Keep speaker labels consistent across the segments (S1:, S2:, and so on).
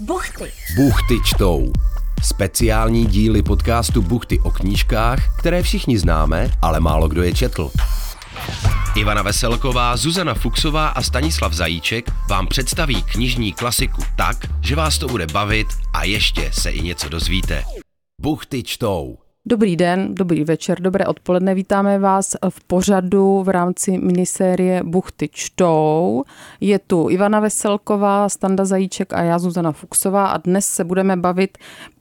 S1: Buchty.
S2: Buchty čtou. Speciální díly podcastu Buchty o knížkách, které všichni známe, ale málo kdo je četl. Ivana Veselková, Zuzana Fuxová a Stanislav Zajíček vám představí knižní klasiku tak, že vás to bude bavit a ještě se i něco dozvíte. Buchty čtou.
S3: Dobrý den, dobrý večer, dobré odpoledne. Vítáme vás v pořadu v rámci minisérie Buchty čtou. Je tu Ivana Veselková, Standa Zajíček a já Zuzana Fuxová a dnes se budeme bavit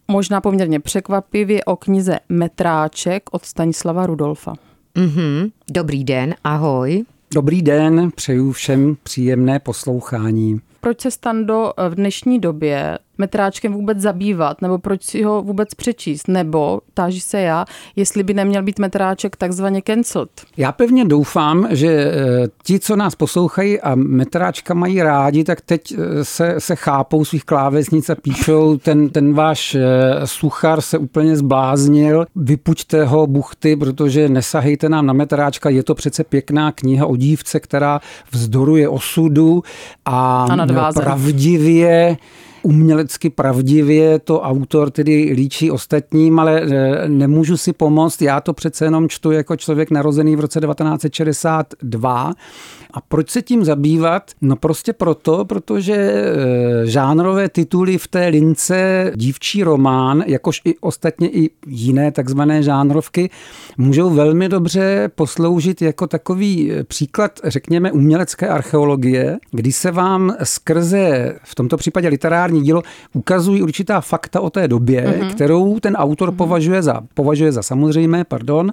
S3: možná poměrně překvapivě o knize Metráček od Stanislava Rudolfa.
S4: Mm-hmm. Dobrý den, ahoj.
S5: Dobrý den, přeju všem příjemné poslouchání.
S3: Proč se Stando v dnešní době metráčkem vůbec zabývat, nebo proč si ho vůbec přečíst, nebo táží se já, jestli by neměl být metráček takzvaně cancelled.
S5: Já pevně doufám, že eh, ti, co nás poslouchají a metráčka mají rádi, tak teď eh, se, se chápou svých klávesnic a píšou, ten, ten váš eh, suchar se úplně zbláznil, vypuďte ho buchty, protože nesahejte nám na metráčka, je to přece pěkná kniha o dívce, která vzdoruje osudu a,
S3: a
S5: pravdivě umělecky pravdivě to autor tedy líčí ostatním, ale e, nemůžu si pomoct, já to přece jenom čtu jako člověk narozený v roce 1962 a proč se tím zabývat? No prostě proto, protože e, žánrové tituly v té lince dívčí román, jakož i ostatně i jiné takzvané žánrovky, můžou velmi dobře posloužit jako takový e, příklad, řekněme, umělecké archeologie, kdy se vám skrze, v tomto případě literární dílo, ukazují určitá fakta o té době, mm-hmm. kterou ten autor mm-hmm. považuje za, považuje za samozřejmé, pardon,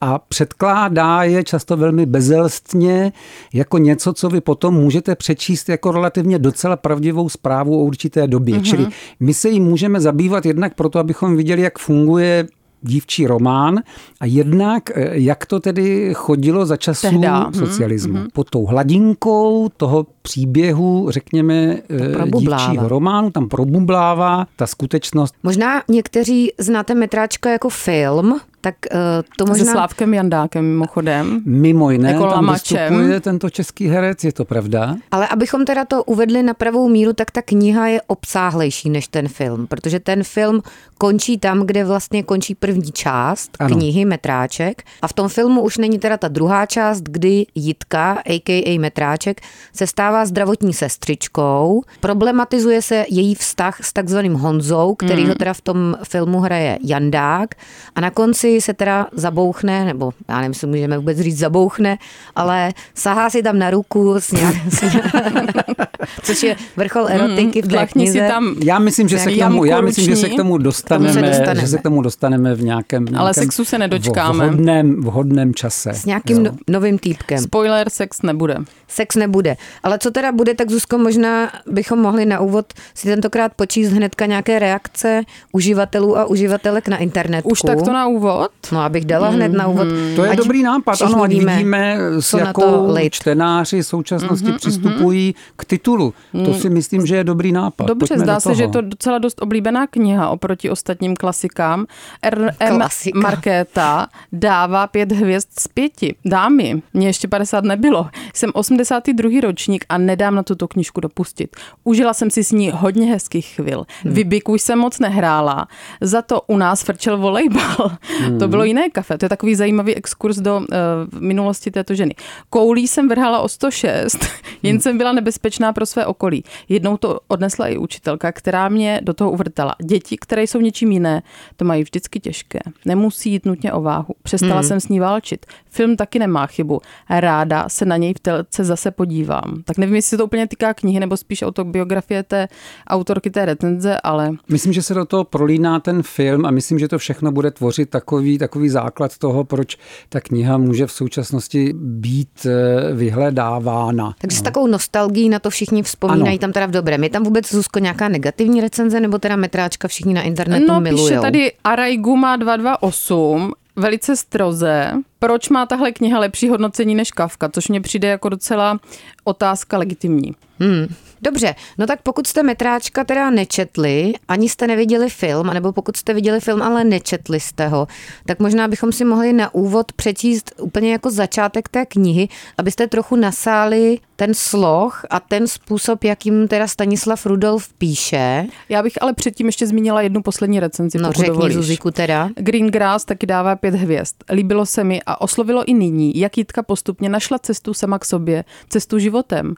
S5: a předkládá je často velmi bezelstně, jako něco, co vy potom můžete přečíst jako relativně docela pravdivou zprávu o určité době. Mm-hmm. Čili my se jí můžeme zabývat jednak proto, abychom viděli, jak funguje dívčí román a jednak, eh, jak to tedy chodilo za časů Tehda. Mhm, socialismu. Mm-hmm. Pod tou hladinkou toho příběhu, řekněme, eh, dívčího románu, tam probublává ta skutečnost.
S4: Možná někteří znáte Metráčka jako film, tak uh, to možná...
S3: Se Slávkem Jandákem mimochodem.
S5: Mimo jiné, jako tam vystupuje tento český herec, je to pravda.
S4: Ale abychom teda to uvedli na pravou míru, tak ta kniha je obsáhlejší než ten film, protože ten film končí tam, kde vlastně končí první část ano. knihy Metráček a v tom filmu už není teda ta druhá část, kdy Jitka, a.k.a. Metráček, se stává zdravotní sestřičkou, problematizuje se její vztah s takzvaným Honzou, který mm. ho teda v tom filmu hraje Jandák a na konci se teda zabouchne, nebo já nevím, jestli můžeme vůbec říct zabouchne, ale sahá si tam na ruku, s nějak, což je vrchol hmm, erotiky v té knize.
S3: Si tam
S5: já myslím, že se k tomu, já myslím, že se k tomu dostaneme, tomu dostaneme. že se k tomu dostaneme v nějakém, v nějakém
S3: ale sexu se nedočkáme.
S5: Vhodném, vhodném čase.
S4: S nějakým no. novým týpkem.
S3: Spoiler, sex nebude.
S4: Sex nebude. Ale co teda bude, tak Zuzko, možná bychom mohli na úvod si tentokrát počíst hnedka nějaké reakce uživatelů a uživatelek na internetu.
S3: Už tak to na úvod? Úvod?
S4: No, abych dala hned na úvod.
S5: Mm-hmm. To je dobrý nápad, ano, ať vidíme, s jakou čtenáři současnosti mm-hmm, přistupují mm-hmm. k titulu. To si myslím, že je dobrý nápad.
S3: Dobře, Pojďme zdá se, že je to docela dost oblíbená kniha oproti ostatním klasikám. R.M. Klasika. Markéta dává pět hvězd z pěti. Dámy, mě ještě 50 nebylo. Jsem 82. ročník a nedám na tuto knižku dopustit. Užila jsem si s ní hodně hezkých chvil. Hmm. Vybiku jsem moc nehrála, za to u nás frčel volejbal. Hmm. To bylo jiné kafe. To je takový zajímavý exkurs do uh, minulosti této ženy. Koulí jsem vrhala o 106, jen hmm. jsem byla nebezpečná pro své okolí. Jednou to odnesla i učitelka, která mě do toho uvrtala. Děti, které jsou něčím jiné, to mají vždycky těžké. Nemusí jít nutně o váhu. Přestala hmm. jsem s ní válčit. Film taky nemá chybu. Ráda se na něj v telce zase podívám. Tak nevím, jestli to úplně týká knihy nebo spíš autobiografie té autorky té recenze, ale...
S5: Myslím, že se do toho prolíná ten film a myslím, že to všechno bude tvořit takový, takový základ toho, proč ta kniha může v současnosti být eh, vyhledávána.
S4: Takže no. s takovou nostalgií na to všichni vzpomínají ano. tam teda v dobrém. Je tam vůbec, Zuzko, nějaká negativní recenze nebo teda metráčka všichni na internetu
S3: no,
S4: milujou?
S3: No, píše tady Araiguma 228, velice stroze, proč má tahle kniha lepší hodnocení než Kafka, což mě přijde jako docela otázka legitimní.
S4: Hmm. Dobře, no tak pokud jste metráčka teda nečetli, ani jste neviděli film, anebo pokud jste viděli film, ale nečetli jste ho, tak možná bychom si mohli na úvod přečíst úplně jako začátek té knihy, abyste trochu nasáli ten sloh a ten způsob, jakým teda Stanislav Rudolf píše.
S3: Já bych ale předtím ještě zmínila jednu poslední recenzi,
S4: No řekni dovolíš. Zuziku teda.
S3: Green Grass taky dává pět hvězd. Líbilo se mi a oslovilo i nyní, jak Jitka postupně našla cestu sama k sobě, cestu životem.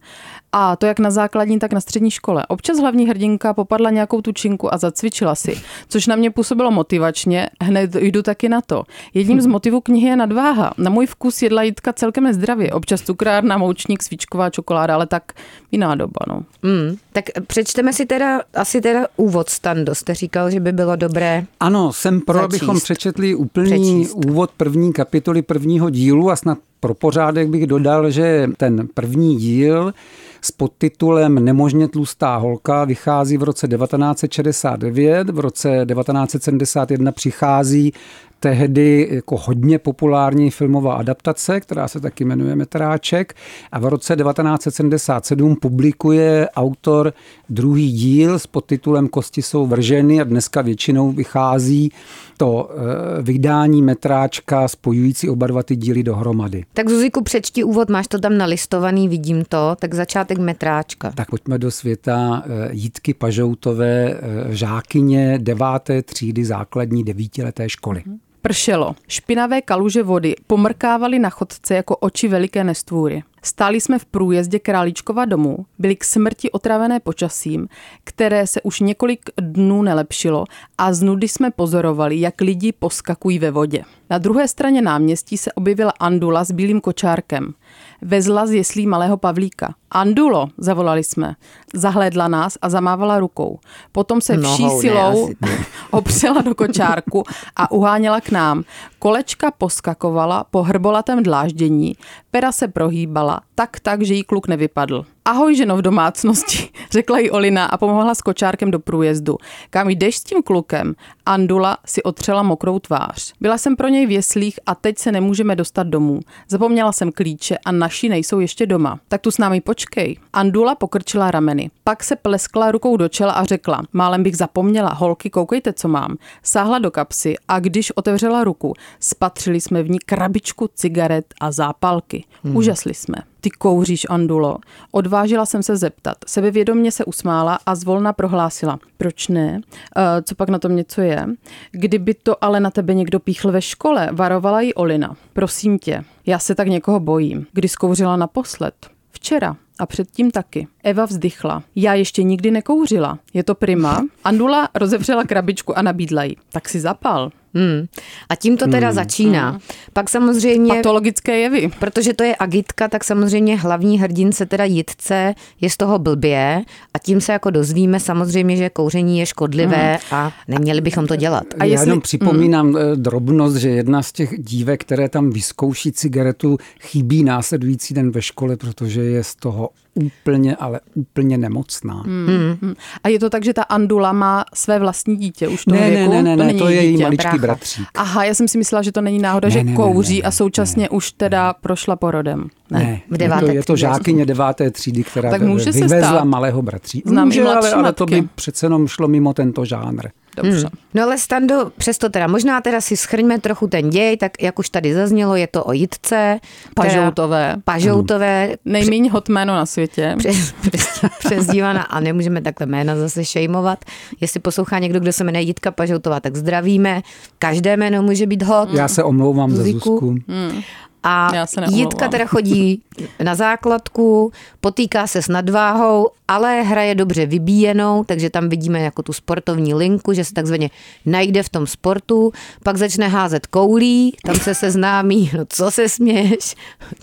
S3: A to jak na základní, tak na střední škole. Občas hlavní hrdinka popadla nějakou tučinku a zacvičila si, což na mě působilo motivačně, hned jdu taky na to. Jedním z motivů knihy je nadváha. Na můj vkus jedla Jitka celkem nezdravě, občas cukrárna, moučník, svíčková čokoláda, ale tak jiná doba. No.
S4: Mm, tak přečteme si teda asi teda úvod Stando. Jste říkal, že by bylo dobré
S5: Ano, jsem pro, začíst. abychom přečetli úplný Přečíst. úvod první kapitoly prvního dílu a snad pro pořádek bych dodal, že ten první díl s podtitulem Nemožně tlustá holka vychází v roce 1969, v roce 1971 přichází tehdy jako hodně populární filmová adaptace, která se taky jmenuje Metráček a v roce 1977 publikuje autor druhý díl s podtitulem Kosti jsou vrženy a dneska většinou vychází to eh, vydání metráčka spojující oba dva ty díly dohromady.
S4: Tak Zuziku, přečti úvod, máš to tam nalistovaný, vidím to, tak začátek metráčka.
S5: Tak pojďme do světa eh, Jitky Pažoutové, eh, žákyně deváté třídy základní devítileté školy. Mhm.
S3: Pršelo. Špinavé kaluže vody pomrkávaly na chodce jako oči veliké nestvůry. Stáli jsme v průjezdě Králíčkova domu, byli k smrti otravené počasím, které se už několik dnů nelepšilo a z nudy jsme pozorovali, jak lidi poskakují ve vodě. Na druhé straně náměstí se objevila Andula s bílým kočárkem. Vezla z jeslí malého Pavlíka. Andulo, zavolali jsme. Zahlédla nás a zamávala rukou. Potom se vší Nohou, silou ne, opřela do kočárku a uháněla k nám. Kolečka poskakovala po hrbolatém dláždění, pera se prohýbala, tak tak, že jí kluk nevypadl. Ahoj ženo v domácnosti, řekla jí Olina a pomohla s kočárkem do průjezdu. Kam jdeš s tím klukem? Andula si otřela mokrou tvář. Byla jsem pro něj v jeslích a teď se nemůžeme dostat domů. Zapomněla jsem klíče a naši nejsou ještě doma. Tak tu s námi počkej. Andula pokrčila rameny. Pak se pleskla rukou do čela a řekla, málem bych zapomněla, holky, koukejte, co mám. Sáhla do kapsy a když otevřela ruku, spatřili jsme v ní krabičku cigaret a zápalky. Hmm. Úžasli jsme. Ty kouříš, Andulo. Odvážila jsem se zeptat. Sebevědomně se usmála a zvolna prohlásila. Proč ne? Uh, co pak na tom něco je? Kdyby to ale na tebe někdo píchl ve škole, varovala jí Olina. Prosím tě, já se tak někoho bojím. Kdy zkouřila naposled? Včera. A předtím taky. Eva vzdychla. Já ještě nikdy nekouřila. Je to prima? Andula rozevřela krabičku a nabídla jí. Tak si zapal.
S4: Hmm. A tím to teda hmm. začíná. Hmm. Pak samozřejmě...
S3: Patologické jevy.
S4: Protože to je agitka, tak samozřejmě hlavní hrdince, teda jitce, je z toho blbě a tím se jako dozvíme samozřejmě, že kouření je škodlivé hmm. a neměli bychom to dělat.
S5: A jestli... Já jenom připomínám hmm. drobnost, že jedna z těch dívek, které tam vyzkouší cigaretu, chybí následující den ve škole, protože je z toho úplně, ale úplně nemocná. Hmm.
S3: Hmm. A je to tak, že ta Andula má své vlastní dítě už
S5: ne,
S3: věku?
S5: Ne, ne, ne, to, to je její maličký brácha. bratřík.
S3: Aha, já jsem si myslela, že to není náhoda, ne, že ne, kouří ne, ne, a současně ne, už teda prošla porodem.
S5: Ne, ne v je, to, je to žákyně deváté třídy, která tak může vyvezla malého bratří.
S3: Znám může, ale,
S5: ale to by přece jenom šlo mimo tento žánr.
S3: Dobře. Hmm.
S4: No ale Stando, přesto teda, možná teda si schrňme trochu ten děj, tak jak už tady zaznělo, je to o Jitce.
S3: Pažoutové.
S4: Pažoutové. Hmm.
S3: Nejméně hot jméno na světě.
S4: Přes, přes, přezdívaná a nemůžeme takhle jména zase šejmovat. Jestli poslouchá někdo, kdo se jmenuje Jitka Pažoutová, tak zdravíme. Každé jméno může být hot.
S5: Já se omlouvám za Zuzku.
S4: Hmm. A Jitka teda chodí na základku, potýká se s nadváhou, ale hraje dobře vybíjenou, takže tam vidíme jako tu sportovní linku, že se takzvaně najde v tom sportu, pak začne házet koulí, tam se seznámí, no co se směš,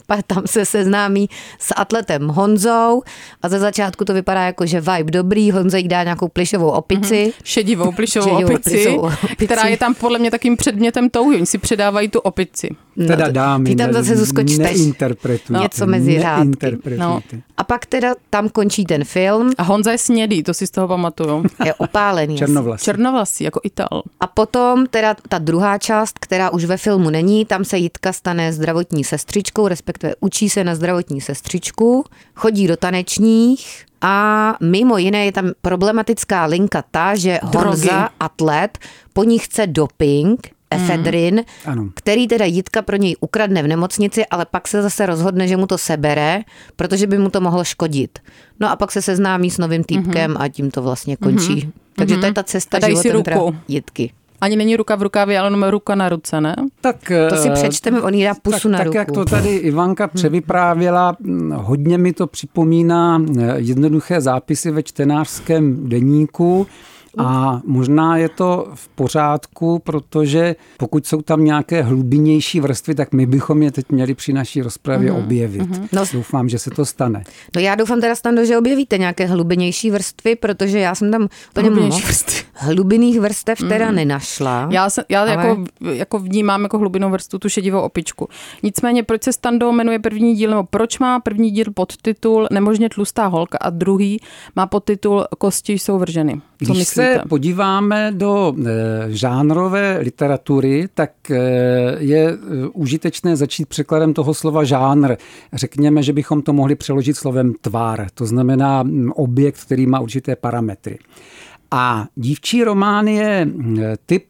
S4: pak tam se seznámí s atletem Honzou a za začátku to vypadá jako, že vibe dobrý, Honza jí dá nějakou plišovou opici. Mm-hmm.
S3: Šedivou plišovou, Šedivou opici, plišovou opici, která je tam podle mě takým předmětem touhy, oni si předávají tu opici.
S5: Teda dámy,
S4: ty tam zase.
S5: Neinterpretujte.
S4: Něco mezi řádky. No. A pak teda tam končí ten film.
S3: A Honza je snědý, to si z toho pamatuju.
S4: Je opálený.
S5: Černovlasý.
S3: Černovlasý, jako Ital.
S4: A potom teda ta druhá část, která už ve filmu není, tam se Jitka stane zdravotní sestřičkou, respektive učí se na zdravotní sestřičku, chodí do tanečních, a mimo jiné je tam problematická linka ta, že Drogy. Honza, atlet, po ní chce doping, efedrin, mm. který teda Jitka pro něj ukradne v nemocnici, ale pak se zase rozhodne, že mu to sebere, protože by mu to mohlo škodit. No a pak se seznámí s novým týpkem mm-hmm. a tím to vlastně končí. Mm-hmm. Takže to je ta cesta životem Jitky.
S3: Ani není ruka v rukávě, ale jenom ruka na ruce, ne?
S4: Tak, to si eh, přečteme, on jí dá pusu
S5: tak,
S4: na
S5: tak,
S4: ruku.
S5: Tak jak to tady Ivanka hm. převyprávěla, hm, hodně mi to připomíná eh, jednoduché zápisy ve čtenářském deníku, a možná je to v pořádku, protože pokud jsou tam nějaké hlubinější vrstvy, tak my bychom je teď měli při naší rozpravě mm-hmm. objevit. Mm-hmm. No, doufám, že se to stane.
S4: No já doufám teda, Stando, že objevíte nějaké hlubinější vrstvy, protože já jsem tam úplně moc vrstvy. hlubinných vrstev teda mm. nenašla.
S3: Já, se, já ale... jako, jako vnímám jako hlubinou vrstvu tu šedivou opičku. Nicméně, proč se Stando jmenuje první díl, nebo proč má první díl podtitul Nemožně tlustá holka a druhý má podtitul Kosti jsou vrženy?
S5: Když myslíte? se podíváme do e, žánrové literatury, tak e, je e, užitečné začít překladem toho slova žánr. Řekněme, že bychom to mohli přeložit slovem tvár, to znamená objekt, který má určité parametry. A dívčí román je typ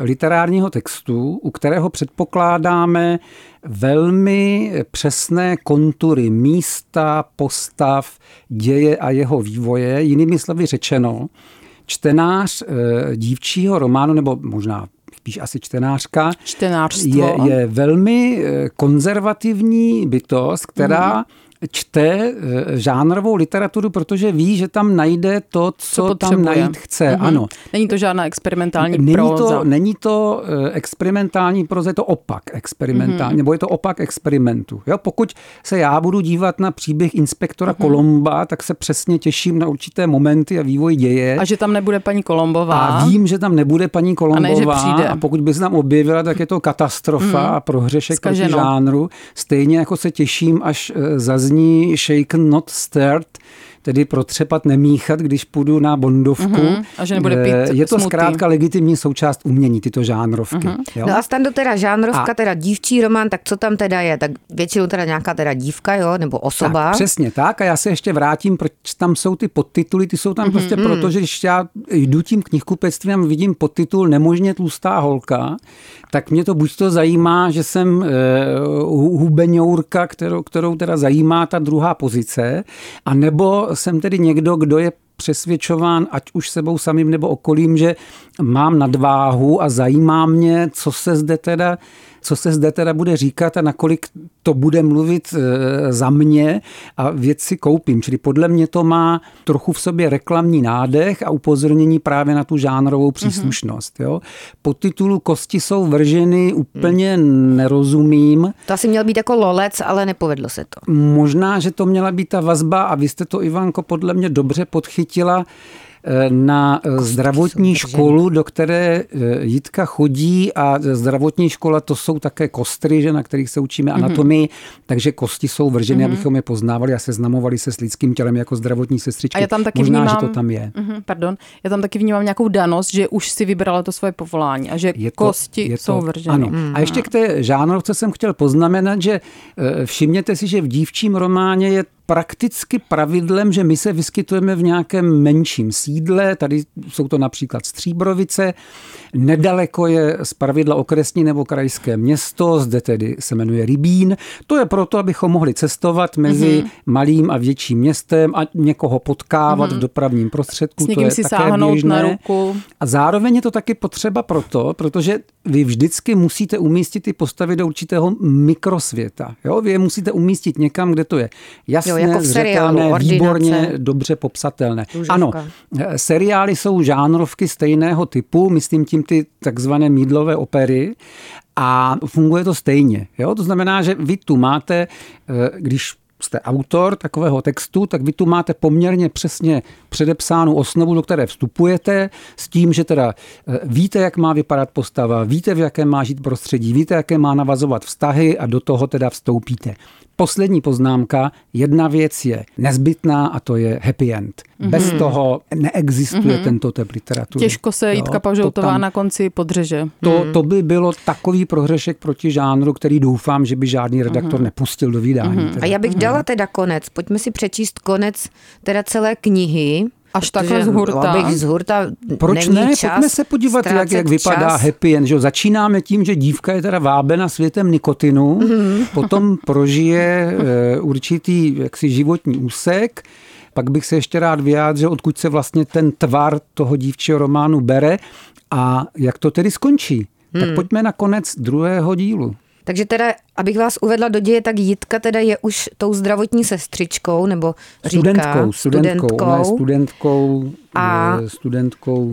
S5: literárního textu, u kterého předpokládáme velmi přesné kontury místa, postav, děje a jeho vývoje. Jinými slovy řečeno, čtenář eh, dívčího románu, nebo možná spíš asi čtenářka, je, je velmi eh, konzervativní bytost, která mm-hmm čte eh, žánrovou literaturu, protože ví, že tam najde to, co, co tam najít chce. Mm-hmm. Ano.
S3: Není to žádná experimentální
S5: není
S3: proza.
S5: To, není to eh, experimentální proza, je to opak experimentální, mm-hmm. nebo je to opak experimentu. Jo? Pokud se já budu dívat na příběh inspektora mm-hmm. Kolomba, tak se přesně těším na určité momenty a vývoj děje.
S3: A že tam nebude paní Kolombová.
S5: A vím, že tam nebude paní Kolombová. A, ne, že přijde. a pokud by se tam objevila, tak je to katastrofa mm. a prohřešek proti žánru. Stejně jako se těším, až eh, zazní zní shaken not stirred, tedy protřepat, nemíchat, když půjdu na bondovku. Mm-hmm.
S3: A že nebude pít
S5: Je to smutý. zkrátka legitimní součást umění, tyto žánrovky. Mm-hmm.
S4: Jo? No a stando teda žánrovka, a... teda dívčí román, tak co tam teda je? Tak většinou teda nějaká teda dívka, jo, nebo osoba.
S5: Tak, přesně tak a já se ještě vrátím, proč tam jsou ty podtituly, ty jsou tam mm-hmm. prostě proto, že když já jdu tím knihkupectvím a vidím podtitul Nemožně tlustá holka, tak mě to buď to zajímá, že jsem uh, hubeňourka, kterou, kterou teda zajímá ta druhá pozice, a nebo jsem tedy někdo, kdo je přesvědčován, ať už sebou samým nebo okolím, že mám nadváhu a zajímá mě, co se zde teda co se zde teda bude říkat a nakolik to bude mluvit e, za mě a věci koupím. Čili podle mě to má trochu v sobě reklamní nádech a upozornění právě na tu žánrovou mhm. příslušnost. Jo. Po titulu Kosti jsou vrženy úplně hmm. nerozumím.
S4: To asi měl být jako lolec, ale nepovedlo se to.
S5: Možná, že to měla být ta vazba a vy jste to, Ivanko, podle mě dobře podchytila na zdravotní školu, do které eh, Jitka chodí a zdravotní škola to jsou také kostry, že, na kterých se učíme mhm. anatomii, mm-hmm. takže kosti jsou vrženy, mm-hmm. abychom je poznávali a seznamovali se s lidským tělem jako zdravotní sestřičky.
S3: A já tam taky
S5: Možná,
S3: vnímám,
S5: že to tam je.
S3: Mm-hmm, pardon, já tam taky vnímám nějakou danost, že už si vybrala to svoje povolání a že je to, kosti je to, jsou vrženy.
S5: Ano. Mm-hmm. A ještě k té žánrovce jsem chtěl poznamenat, že eh, všimněte si, že v dívčím románě je prakticky pravidlem, že my se vyskytujeme v nějakém menším sídle, tady jsou to například Stříbrovice, nedaleko je z pravidla okresní nebo krajské město, zde tedy se jmenuje Rybín. To je proto, abychom mohli cestovat mezi mm-hmm. malým a větším městem a někoho potkávat mm-hmm. v dopravním prostředku.
S3: S to je si také běžné. na ruku.
S5: A zároveň je to taky potřeba proto, protože vy vždycky musíte umístit ty postavy do určitého mikrosvěta. Jo? Vy je musíte umístit někam, kde to je jasné, jo, jako zřetelné, výborně, dobře popsatelné. Uživka. Ano, seriály jsou žánrovky stejného typu, myslím tím ty takzvané mídlové opery a funguje to stejně. Jo? To znamená, že vy tu máte, eh, když jste autor takového textu, tak vy tu máte poměrně přesně předepsánou osnovu, do které vstupujete, s tím, že teda eh, víte, jak má vypadat postava, víte, v jakém má žít prostředí, víte, jaké má navazovat vztahy a do toho teda vstoupíte. Poslední poznámka, jedna věc je nezbytná a to je happy end. Mm-hmm. Bez toho neexistuje mm-hmm. tento typ literatury.
S3: Těžko se Jitka Pažoutová na konci podřeže.
S5: To, mm. to by bylo takový prohřešek proti žánru, který doufám, že by žádný redaktor mm-hmm. nepustil do vydání. Mm-hmm.
S4: A já bych dala teda konec. Pojďme si přečíst konec teda celé knihy.
S3: Až takhle z hurta.
S4: Abych z hurta
S5: Proč
S4: není
S5: ne?
S4: Čas
S5: Pojďme se podívat, jak, jak vypadá
S4: čas.
S5: happy end. Že? Začínáme tím, že dívka je teda vábena světem nikotinu, mm-hmm. potom prožije uh, určitý jaksi životní úsek, pak bych se ještě rád vyjádřil, odkud se vlastně ten tvar toho dívčího románu bere a jak to tedy skončí. Hmm. Tak pojďme na konec druhého dílu.
S4: Takže teda, abych vás uvedla do děje, tak Jitka teda je už tou zdravotní sestřičkou, nebo říká...
S5: Studentkou, studentkou. studentkou. Ona je studentkou a studentkou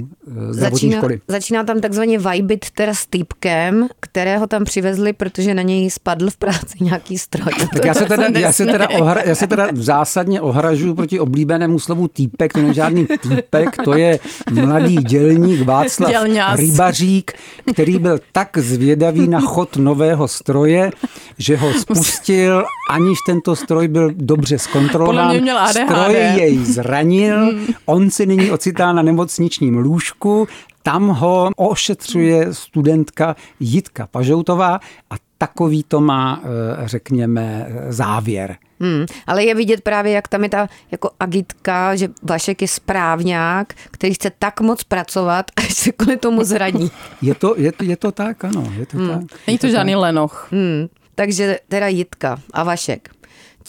S5: zdravotní
S4: začíná,
S5: školy.
S4: Začíná tam takzvaně vibit teda s týpkem, kterého tam přivezli, protože na něj spadl v práci nějaký stroj.
S5: Tak já se, teda, já, se teda ohra, já se teda zásadně ohražuji proti oblíbenému slovu týpek, to není žádný týpek, to je mladý dělník Václav
S3: Dělňas.
S5: Rybařík, který byl tak zvědavý na chod nového stroje, že ho spustil, aniž tento stroj byl dobře zkontrolován. Stroj jej zranil, on si nyní ocitá na nemocničním lůžku, tam ho ošetřuje studentka Jitka Pažoutová a takový to má, řekněme, závěr.
S4: Hmm, ale je vidět právě, jak tam je ta jako agitka, že Vašek je správňák, který chce tak moc pracovat, až se kvůli tomu zraní.
S5: Je to, je, je to tak, ano. Je to hmm. tak.
S3: Není to, to žádný tak. lenoch.
S4: Hmm. Takže teda Jitka a Vašek.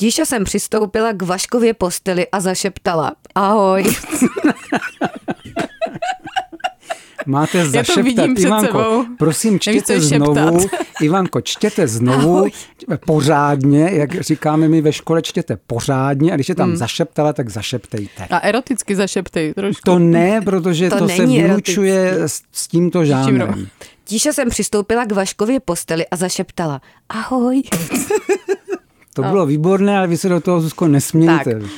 S4: Tíša jsem přistoupila k Vaškově posteli a zašeptala. Ahoj.
S5: Máte zašeptat. Ivanko, sebou. prosím, čtěte znovu. Ivanko, čtěte znovu Ahoj. pořádně, jak říkáme my ve škole, čtěte pořádně a když je tam hmm. zašeptala, tak zašeptejte.
S3: A eroticky zašeptej trošku.
S5: To ne, protože to, to se vylučuje s, s tímto žánrem.
S4: Tíša jsem přistoupila k Vaškově posteli a zašeptala. Ahoj.
S5: To bylo výborné, ale vy se do toho, Zuzko, nesmějte. Tak.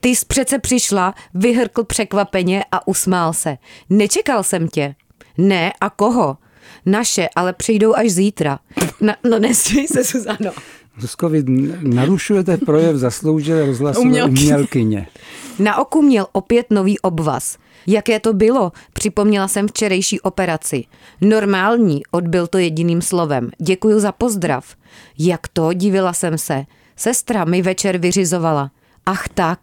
S4: Ty jsi přece přišla, vyhrkl překvapeně a usmál se. Nečekal jsem tě. Ne, a koho? Naše, ale přijdou až zítra. Na, no nesmí se, Suzano.
S5: Zuzko, vy narušujete projev zasloužilé rozhlasové Umělky. umělkyně.
S4: Na oku měl opět nový obvaz. Jaké to bylo? Připomněla jsem včerejší operaci. Normální, odbyl to jediným slovem. Děkuji za pozdrav. Jak to? Divila jsem se. Sestra mi večer vyřizovala. Ach tak.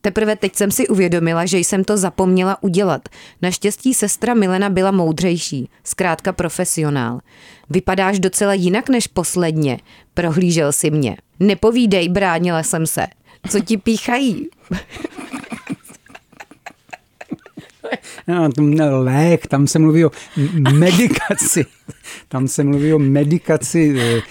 S4: Teprve teď jsem si uvědomila, že jsem to zapomněla udělat. Naštěstí sestra Milena byla moudřejší, zkrátka profesionál. Vypadáš docela jinak než posledně, prohlížel si mě. Nepovídej, bránila jsem se. Co ti píchají?
S5: No, lék, tam se mluví o medikaci. Tam se mluví o medikaci, eh,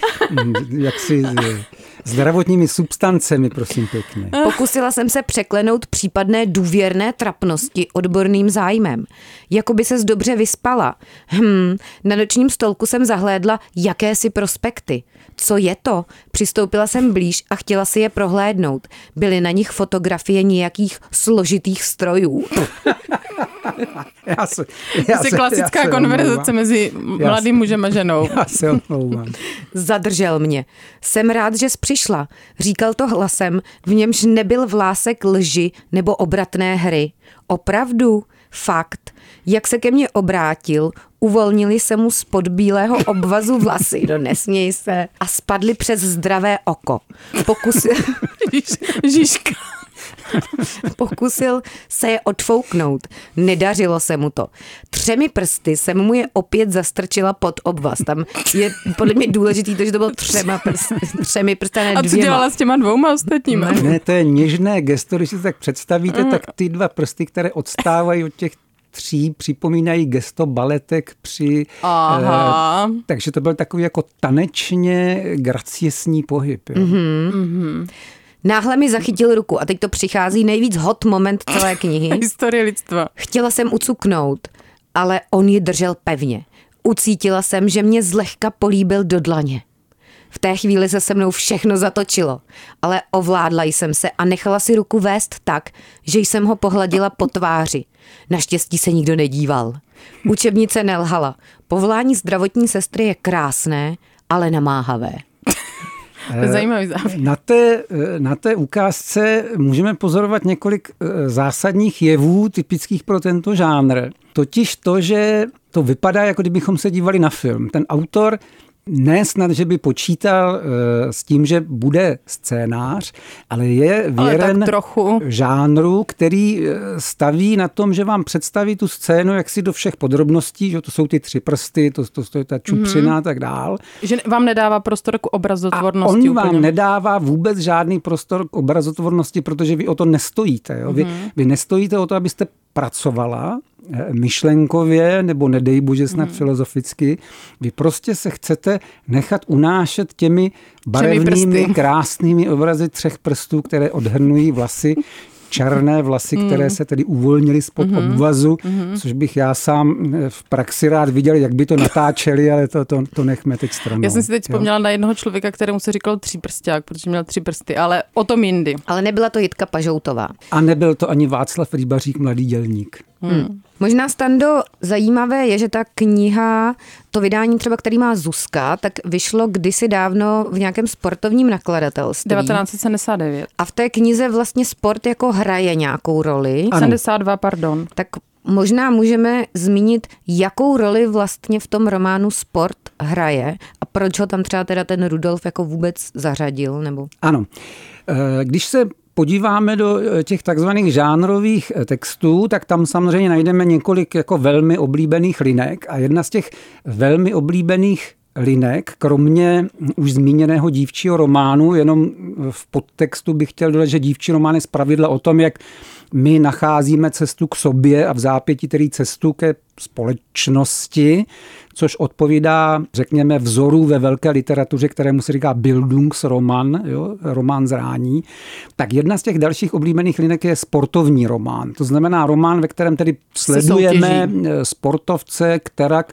S5: jaksi eh, zdravotními substancemi, prosím pěkně.
S4: Pokusila jsem se překlenout případné důvěrné trapnosti odborným zájmem. Jako by se dobře vyspala. Hm, na nočním stolku jsem zahlédla jakési prospekty. Co je to? Přistoupila jsem blíž a chtěla si je prohlédnout. Byly na nich fotografie nějakých složitých strojů.
S5: já se, já
S3: se, klasická já konverzace mezi mladým mužem a ženou.
S5: Já se omlouvám.
S4: Zadržel mě. Jsem rád, že jsi přišla. Říkal to hlasem, v němž nebyl vlásek lži nebo obratné hry. Opravdu? Fakt. Jak se ke mně obrátil, uvolnili se mu spod bílého obvazu vlasy, no nesměj se, a spadly přes zdravé oko. Pokusil...
S3: Žižka.
S4: Pokusil se je odfouknout. Nedařilo se mu to. Třemi prsty jsem mu je opět zastrčila pod obvaz. Tam je podle mě důležitý to, že to bylo třema prsty, třemi prsty, ne
S3: A co dělala s těma dvouma ostatními?
S5: Ne, to je něžné gesto, když si to tak představíte, mm. tak ty dva prsty, které odstávají od těch tří připomínají gesto baletek při...
S3: Aha.
S5: Eh, takže to byl takový jako tanečně graciesní pohyb. Jo.
S4: Mm-hmm. Mm-hmm. Náhle mi zachytil ruku a teď to přichází nejvíc hot moment celé knihy.
S3: Historie lidstva.
S4: Chtěla jsem ucuknout, ale on ji držel pevně. Ucítila jsem, že mě zlehka políbil do dlaně. V té chvíli se se mnou všechno zatočilo, ale ovládla jsem se a nechala si ruku vést tak, že jsem ho pohladila po tváři. Naštěstí se nikdo nedíval. Učebnice nelhala. Povolání zdravotní sestry je krásné, ale namáhavé.
S3: Zajímavý závěr.
S5: Na té, na té ukázce můžeme pozorovat několik eh, zásadních jevů typických pro tento žánr. Totiž to, že to vypadá, jako kdybychom se dívali na film. Ten autor ne snad, že by počítal uh, s tím, že bude scénář, ale je věren ale trochu. žánru, který eh, staví na tom, že vám představí tu scénu jaksi do všech podrobností, že to jsou ty tři prsty, to, to, to je ta čupřina mm-hmm. a tak dál.
S3: Že vám nedává prostor k obrazotvornosti.
S5: A on úplně. vám nedává vůbec žádný prostor k obrazotvornosti, protože vy o to nestojíte. Jo? Vy, mm-hmm. vy nestojíte o to, abyste pracovala eh, myšlenkově nebo nedej bože snad mm. filozoficky. Vy prostě se chcete nechat unášet těmi barevnými, krásnými obrazy třech prstů, které odhrnují vlasy černé vlasy, mm. které se tedy uvolnily spod mm-hmm. obvazu, mm-hmm. což bych já sám eh, v praxi rád viděl, jak by to natáčeli, ale to, to, to nechme teď stranou.
S3: Já jsem si teď vzpomněla na jednoho člověka, kterému se říkal tři prsták, protože měl tři prsty, ale o tom jindy.
S4: Ale nebyla to Jitka Pažoutová.
S5: A nebyl to ani Václav Rýbařík, mladý dělník.
S4: Hmm. Možná, Stando, zajímavé je, že ta kniha, to vydání třeba, který má Zuzka, tak vyšlo kdysi dávno v nějakém sportovním nakladatelství.
S3: 1979.
S4: A v té knize vlastně sport jako hraje nějakou roli.
S3: Ano. 72, pardon.
S4: Tak možná můžeme zmínit, jakou roli vlastně v tom románu sport hraje a proč ho tam třeba teda ten Rudolf jako vůbec zařadil? Nebo...
S5: Ano. Eh, když se podíváme do eh, těch takzvaných žánrových eh, textů, tak tam samozřejmě najdeme několik jako velmi oblíbených linek a jedna z těch velmi oblíbených linek, kromě už zmíněného dívčího románu, jenom v podtextu bych chtěl dodat, že dívčí román je zpravidla o tom, jak my nacházíme cestu k sobě a v zápěti tedy cestu ke společnosti, což odpovídá, řekněme, vzoru ve velké literatuře, kterému se říká Bildungsroman, jo, román zrání. Tak jedna z těch dalších oblíbených linek je sportovní román. To znamená román, ve kterém tedy sledujeme sportovce, která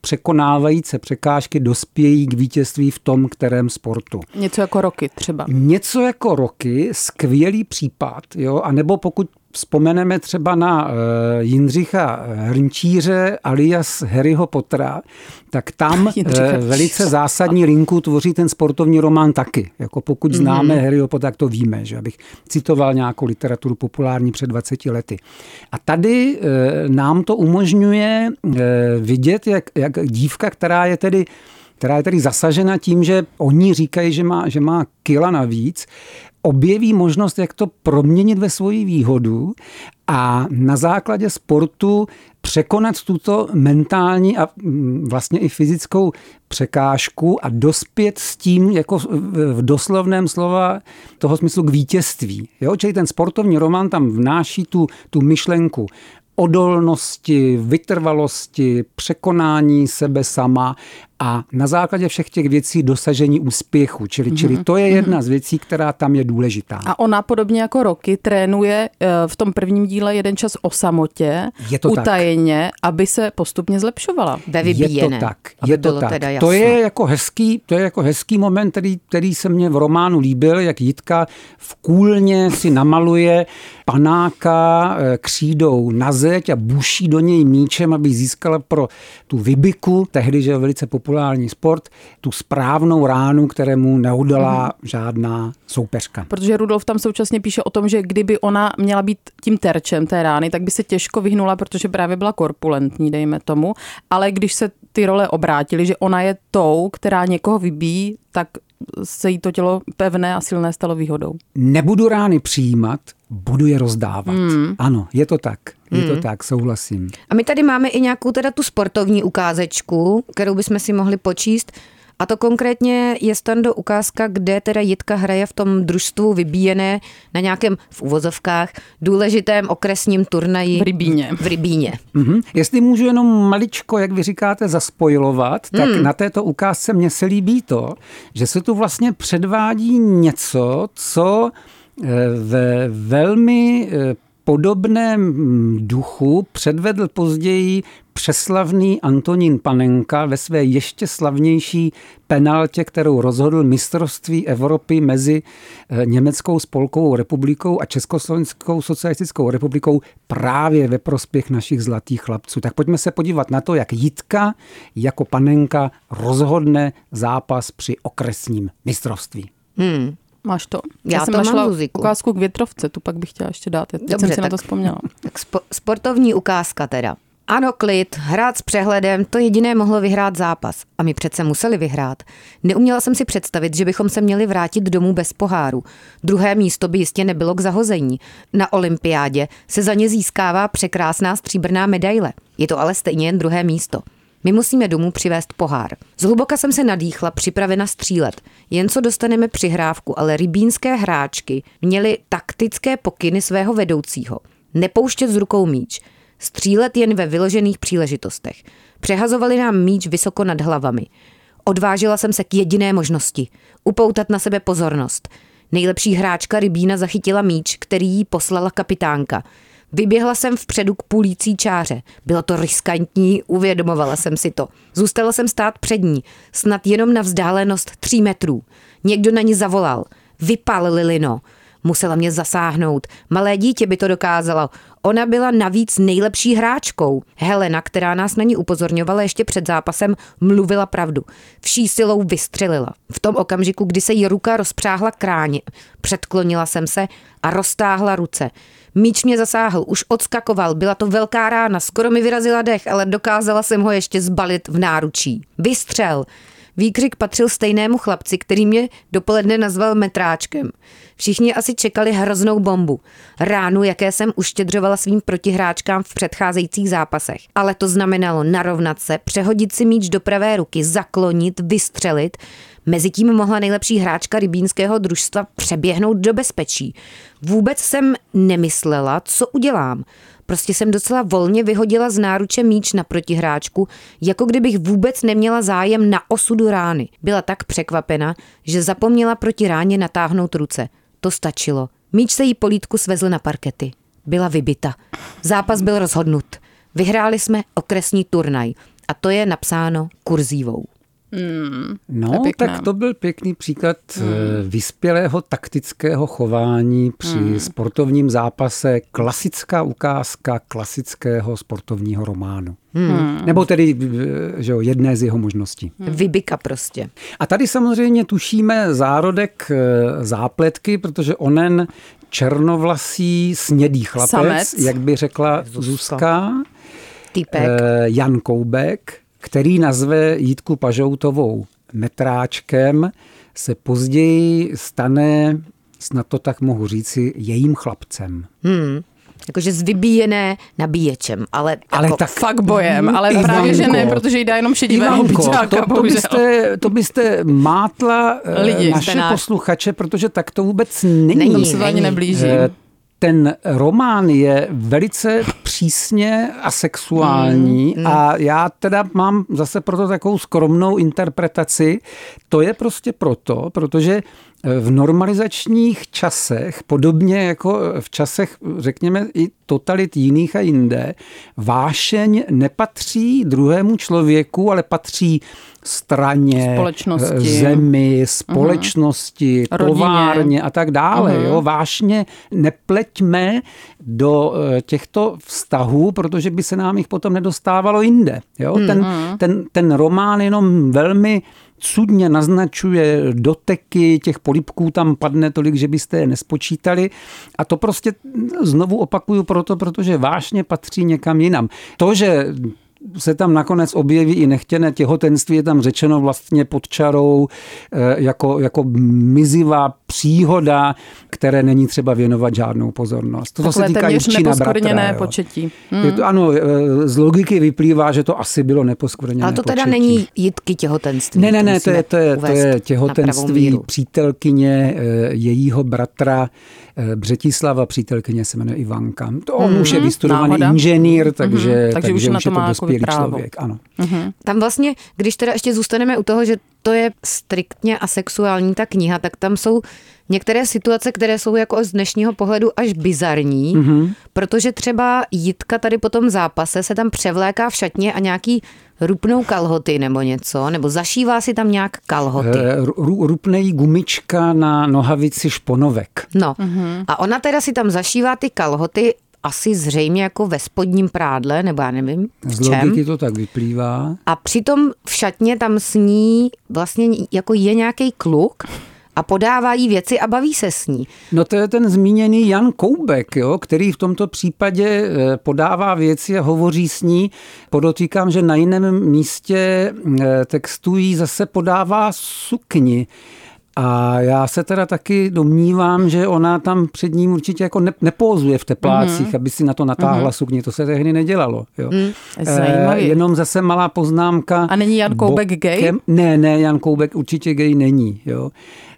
S5: překonávající překážky dospějí k vítězství v tom, kterém sportu.
S3: Něco jako roky třeba.
S5: Něco jako roky, skvělý případ, jo, a nebo pokud vzpomeneme třeba na uh, Jindřicha Hrnčíře alias Harryho Pottera, tak tam uh, velice zásadní linku tvoří ten sportovní román taky. Jako pokud známe mm-hmm. Harryho Pottera, tak to víme, že abych citoval nějakou literaturu populární před 20 lety. A tady uh, nám to umožňuje vidět, jak, jak dívka, která je tedy která je tedy zasažena tím, že oni říkají, že má, že má kila navíc, objeví možnost, jak to proměnit ve svoji výhodu a na základě sportu překonat tuto mentální a mm, vlastně i fyzickou překážku a dospět s tím jako v doslovném slova toho smyslu k vítězství. Jo? Čili ten sportovní román tam vnáší tu, tu myšlenku odolnosti, vytrvalosti, překonání sebe sama a na základě všech těch věcí dosažení úspěchu. Čili, mm-hmm. čili to je jedna mm-hmm. z věcí, která tam je důležitá.
S3: A ona podobně jako Roky trénuje eh, v tom prvním díle jeden čas o samotě, je to utajeně, tak. aby se postupně zlepšovala.
S4: Ve Je
S5: to tak. Je to tak. To je jako hezký, to je jako hezký moment, který, který se mně v románu líbil, jak Jitka v kůlně si namaluje panáka eh, křídou na zeď a buší do něj míčem, aby získala pro tu vybiku, tehdy, že je velice populární sport, tu správnou ránu, kterému neudala mm. žádná soupeřka.
S3: Protože Rudolf tam současně píše o tom, že kdyby ona měla být tím terčem té rány, tak by se těžko vyhnula, protože právě byla korpulentní, dejme tomu. Ale když se ty role obrátily, že ona je tou, která někoho vybíjí, tak se jí to tělo pevné a silné stalo výhodou.
S5: Nebudu rány přijímat, budu je rozdávat. Mm. Ano, je to tak. Je mm. to hmm. tak, souhlasím.
S4: A my tady máme i nějakou teda tu sportovní ukázečku, kterou bychom si mohli počíst. A to konkrétně je stando ukázka, kde teda Jitka hraje v tom družstvu vybíjené na nějakém v uvozovkách důležitém okresním turnaji
S3: v Rybíně.
S4: V Rybíně.
S5: Mm-hmm. Jestli můžu jenom maličko, jak vy říkáte, zaspojovat, tak mm. na této ukázce mně se líbí to, že se tu vlastně předvádí něco, co ve velmi eh, podobném duchu předvedl později přeslavný Antonín Panenka ve své ještě slavnější penaltě, kterou rozhodl mistrovství Evropy mezi eh, Německou spolkovou republikou a Československou socialistickou republikou právě ve prospěch našich zlatých chlapců. Tak pojďme se podívat na to, jak Jitka jako Panenka rozhodne zápas při okresním mistrovství.
S3: Hmm. Máš to?
S4: Já, Já jsem to našla mám
S3: ukázku k větrovce, tu pak bych chtěla ještě dát. Teď Dobře, jsem si tak, na to vzpomněla.
S4: Tak spo, sportovní ukázka teda. Ano, klid, hrát s přehledem, to jediné mohlo vyhrát zápas. A my přece museli vyhrát. Neuměla jsem si představit, že bychom se měli vrátit domů bez poháru. Druhé místo by jistě nebylo k zahození. Na olympiádě se za ně získává překrásná stříbrná medaile. Je to ale stejně jen druhé místo. My musíme domů přivést pohár. Zhluboka jsem se nadýchla, připravena střílet. Jen co dostaneme přihrávku, ale rybínské hráčky měly taktické pokyny svého vedoucího. Nepouštět z rukou míč. Střílet jen ve vyložených příležitostech. Přehazovali nám míč vysoko nad hlavami. Odvážila jsem se k jediné možnosti. Upoutat na sebe pozornost. Nejlepší hráčka Rybína zachytila míč, který jí poslala kapitánka. Vyběhla jsem vpředu k půlící čáře. Bylo to riskantní, uvědomovala jsem si to. Zůstala jsem stát před ní, snad jenom na vzdálenost tří metrů. Někdo na ní zavolal. Vypal, Lilino. Musela mě zasáhnout. Malé dítě by to dokázalo. Ona byla navíc nejlepší hráčkou. Helena, která nás na ní upozorňovala ještě před zápasem, mluvila pravdu. Vší silou vystřelila. V tom okamžiku, kdy se jí ruka rozpřáhla kráně, předklonila jsem se a roztáhla ruce. Míč mě zasáhl, už odskakoval, byla to velká rána, skoro mi vyrazila dech, ale dokázala jsem ho ještě zbalit v náručí. Vystřel! Výkřik patřil stejnému chlapci, který mě dopoledne nazval metráčkem. Všichni asi čekali hroznou bombu. Ránu, jaké jsem uštědřovala svým protihráčkám v předcházejících zápasech. Ale to znamenalo narovnat se, přehodit si míč do pravé ruky, zaklonit, vystřelit. Mezitím mohla nejlepší hráčka rybínského družstva přeběhnout do bezpečí. Vůbec jsem nemyslela, co udělám. Prostě jsem docela volně vyhodila z náruče míč na protihráčku, jako kdybych vůbec neměla zájem na osudu rány. Byla tak překvapena, že zapomněla proti ráně natáhnout ruce. To stačilo. Míč se jí polítku svezl na parkety. Byla vybita. Zápas byl rozhodnut. Vyhráli jsme okresní turnaj. A to je napsáno kurzívou.
S5: Mm, no, to tak to byl pěkný příklad mm. vyspělého taktického chování při mm. sportovním zápase. Klasická ukázka klasického sportovního románu. Hmm. Nebo tedy eh, že jo, jedné z jeho možností.
S4: Hmm. Vybika prostě.
S5: A tady samozřejmě tušíme zárodek eh, zápletky, protože onen černovlasý snědý chlapec, Samec. jak by řekla Zuzka, Zuzka. Jan Koubek, který nazve Jítku Pažoutovou metráčkem, se později stane, snad to tak mohu říci, jejím chlapcem.
S4: Hmm. Jakože zvybíjené nabíječem, ale,
S3: ale
S4: jako
S3: tak fakt bojem, ale Ivanko, právě, že ne, protože jí dá jenom šedivého
S5: to, to, byste, to byste mátla eh, Lidi, naše posluchače, protože tak to vůbec není.
S3: Není, se to ani neblíží.
S5: Ten román je velice přísně asexuální mm, mm. a já teda mám zase proto takovou skromnou interpretaci. To je prostě proto, protože v normalizačních časech, podobně jako v časech, řekněme, i totalit jiných a jinde, vášeň nepatří druhému člověku, ale patří straně, společnosti. zemi, mhm. společnosti, uh-huh. továrně a tak dále. Uh-huh. Jo. Vášně nepleťme do eh, těchto vztahů, protože by se nám jich potom nedostávalo jinde. Jo. Uh-huh. Ten, ten, ten román jenom velmi cudně naznačuje doteky, těch polipků tam padne tolik, že byste je nespočítali. A to prostě znovu opakuju proto, protože vášně patří někam jinam. To, že se tam nakonec objeví i nechtěné těhotenství, je tam řečeno vlastně pod čarou eh, jako, jako mizivá příhoda, které není třeba věnovat žádnou pozornost.
S3: To, se týká Jirčína bratra. početí.
S5: Hmm. Je to, ano, eh, z logiky vyplývá, že to asi bylo neposkvrněné
S4: Ale to teda
S5: početí.
S4: není jitky těhotenství.
S5: Ne, ne, ne, to je, to je, to je těhotenství přítelkyně eh, jejího bratra Břetislava, přítelkyně se jmenuje Ivanka. To on hmm. už je vystudovaný Náhoda. inženýr, takže, hmm. takže, takže už, už je to dospělý člověk. Ano.
S4: Hmm. Tam vlastně, když teda ještě zůstaneme u toho, že to je striktně asexuální ta kniha, tak tam jsou některé situace, které jsou jako z dnešního pohledu až bizarní, mm-hmm. protože třeba Jitka tady po tom zápase se tam převléká v šatně a nějaký rupnou kalhoty nebo něco, nebo zašívá si tam nějak kalhoty. E,
S5: rupnej gumička na nohavici šponovek.
S4: No mm-hmm. a ona teda si tam zašívá ty kalhoty asi zřejmě jako ve spodním prádle, nebo já nevím v
S5: Z logiky to tak vyplývá.
S4: A přitom v šatně tam sní vlastně jako je nějaký kluk, a podává jí věci a baví se s ní.
S5: No to je ten zmíněný Jan Koubek, jo, který v tomto případě eh, podává věci a hovoří s ní. Podotýkám, že na jiném místě eh, textu jí zase podává sukni. A já se teda taky domnívám, že ona tam před ním určitě jako ne, nepózuje v teplácích, mm-hmm. aby si na to natáhla mm-hmm. sukni. To se tehdy nedělalo. Jo. Mm,
S3: e,
S5: jenom zase malá poznámka.
S3: A není Jan Koubek bokem, gay?
S5: Ne, ne, Jan Koubek určitě gay není. Jo.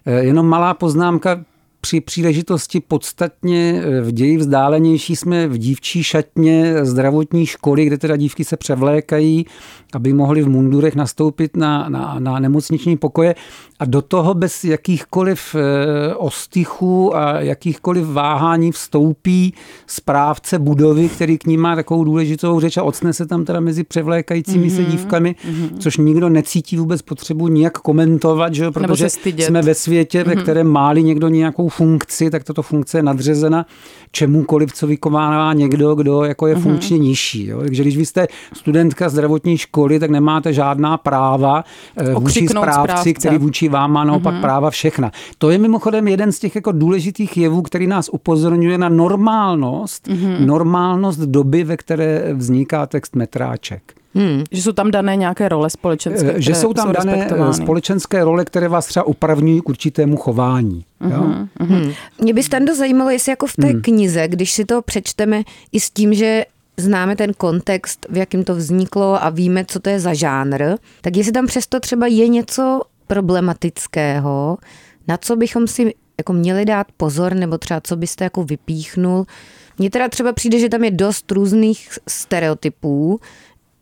S5: E, jenom malá poznámka při příležitosti podstatně eh, v ději vzdálenější jsme v dívčí šatně zdravotní školy, kde teda dívky se převlékají, aby mohly v mundurech nastoupit na, na, na nemocniční pokoje a do toho bez jakýchkoliv eh, ostychů a jakýchkoliv váhání vstoupí správce budovy, který k ní má takovou důležitou řeč a ocne se tam teda mezi převlékajícími mm-hmm. se dívkami, mm-hmm. což nikdo necítí vůbec potřebu nijak komentovat, že? protože jsme ve světě, mm-hmm. ve kterém máli někdo nějakou funkci, tak tato funkce je nadřezena čemukoliv, co vykonává někdo, kdo jako je mm-hmm. funkčně nižší. Jo? Takže když vy jste studentka zdravotní školy, tak nemáte žádná práva eh, vůči správci, správce. který vůči vám má naopak mm-hmm. práva všechna. To je mimochodem jeden z těch jako důležitých jevů, který nás upozorňuje na normálnost, mm-hmm. normálnost doby, ve které vzniká text metráček.
S3: Hmm. Že jsou tam dané nějaké role společenské,
S5: eh, Že jsou tam jsou dané eh, společenské role, které vás třeba upravňují k určitému chování. Mm-hmm.
S4: Hmm. Mě by Stando zajímalo, jestli jako v té hmm. knize, když si to přečteme i s tím, že známe ten kontext, v jakém to vzniklo a víme, co to je za žánr, tak jestli tam přesto třeba je něco problematického, na co bychom si jako měli dát pozor, nebo třeba co byste jako vypíchnul. Mně teda třeba přijde, že tam je dost různých stereotypů,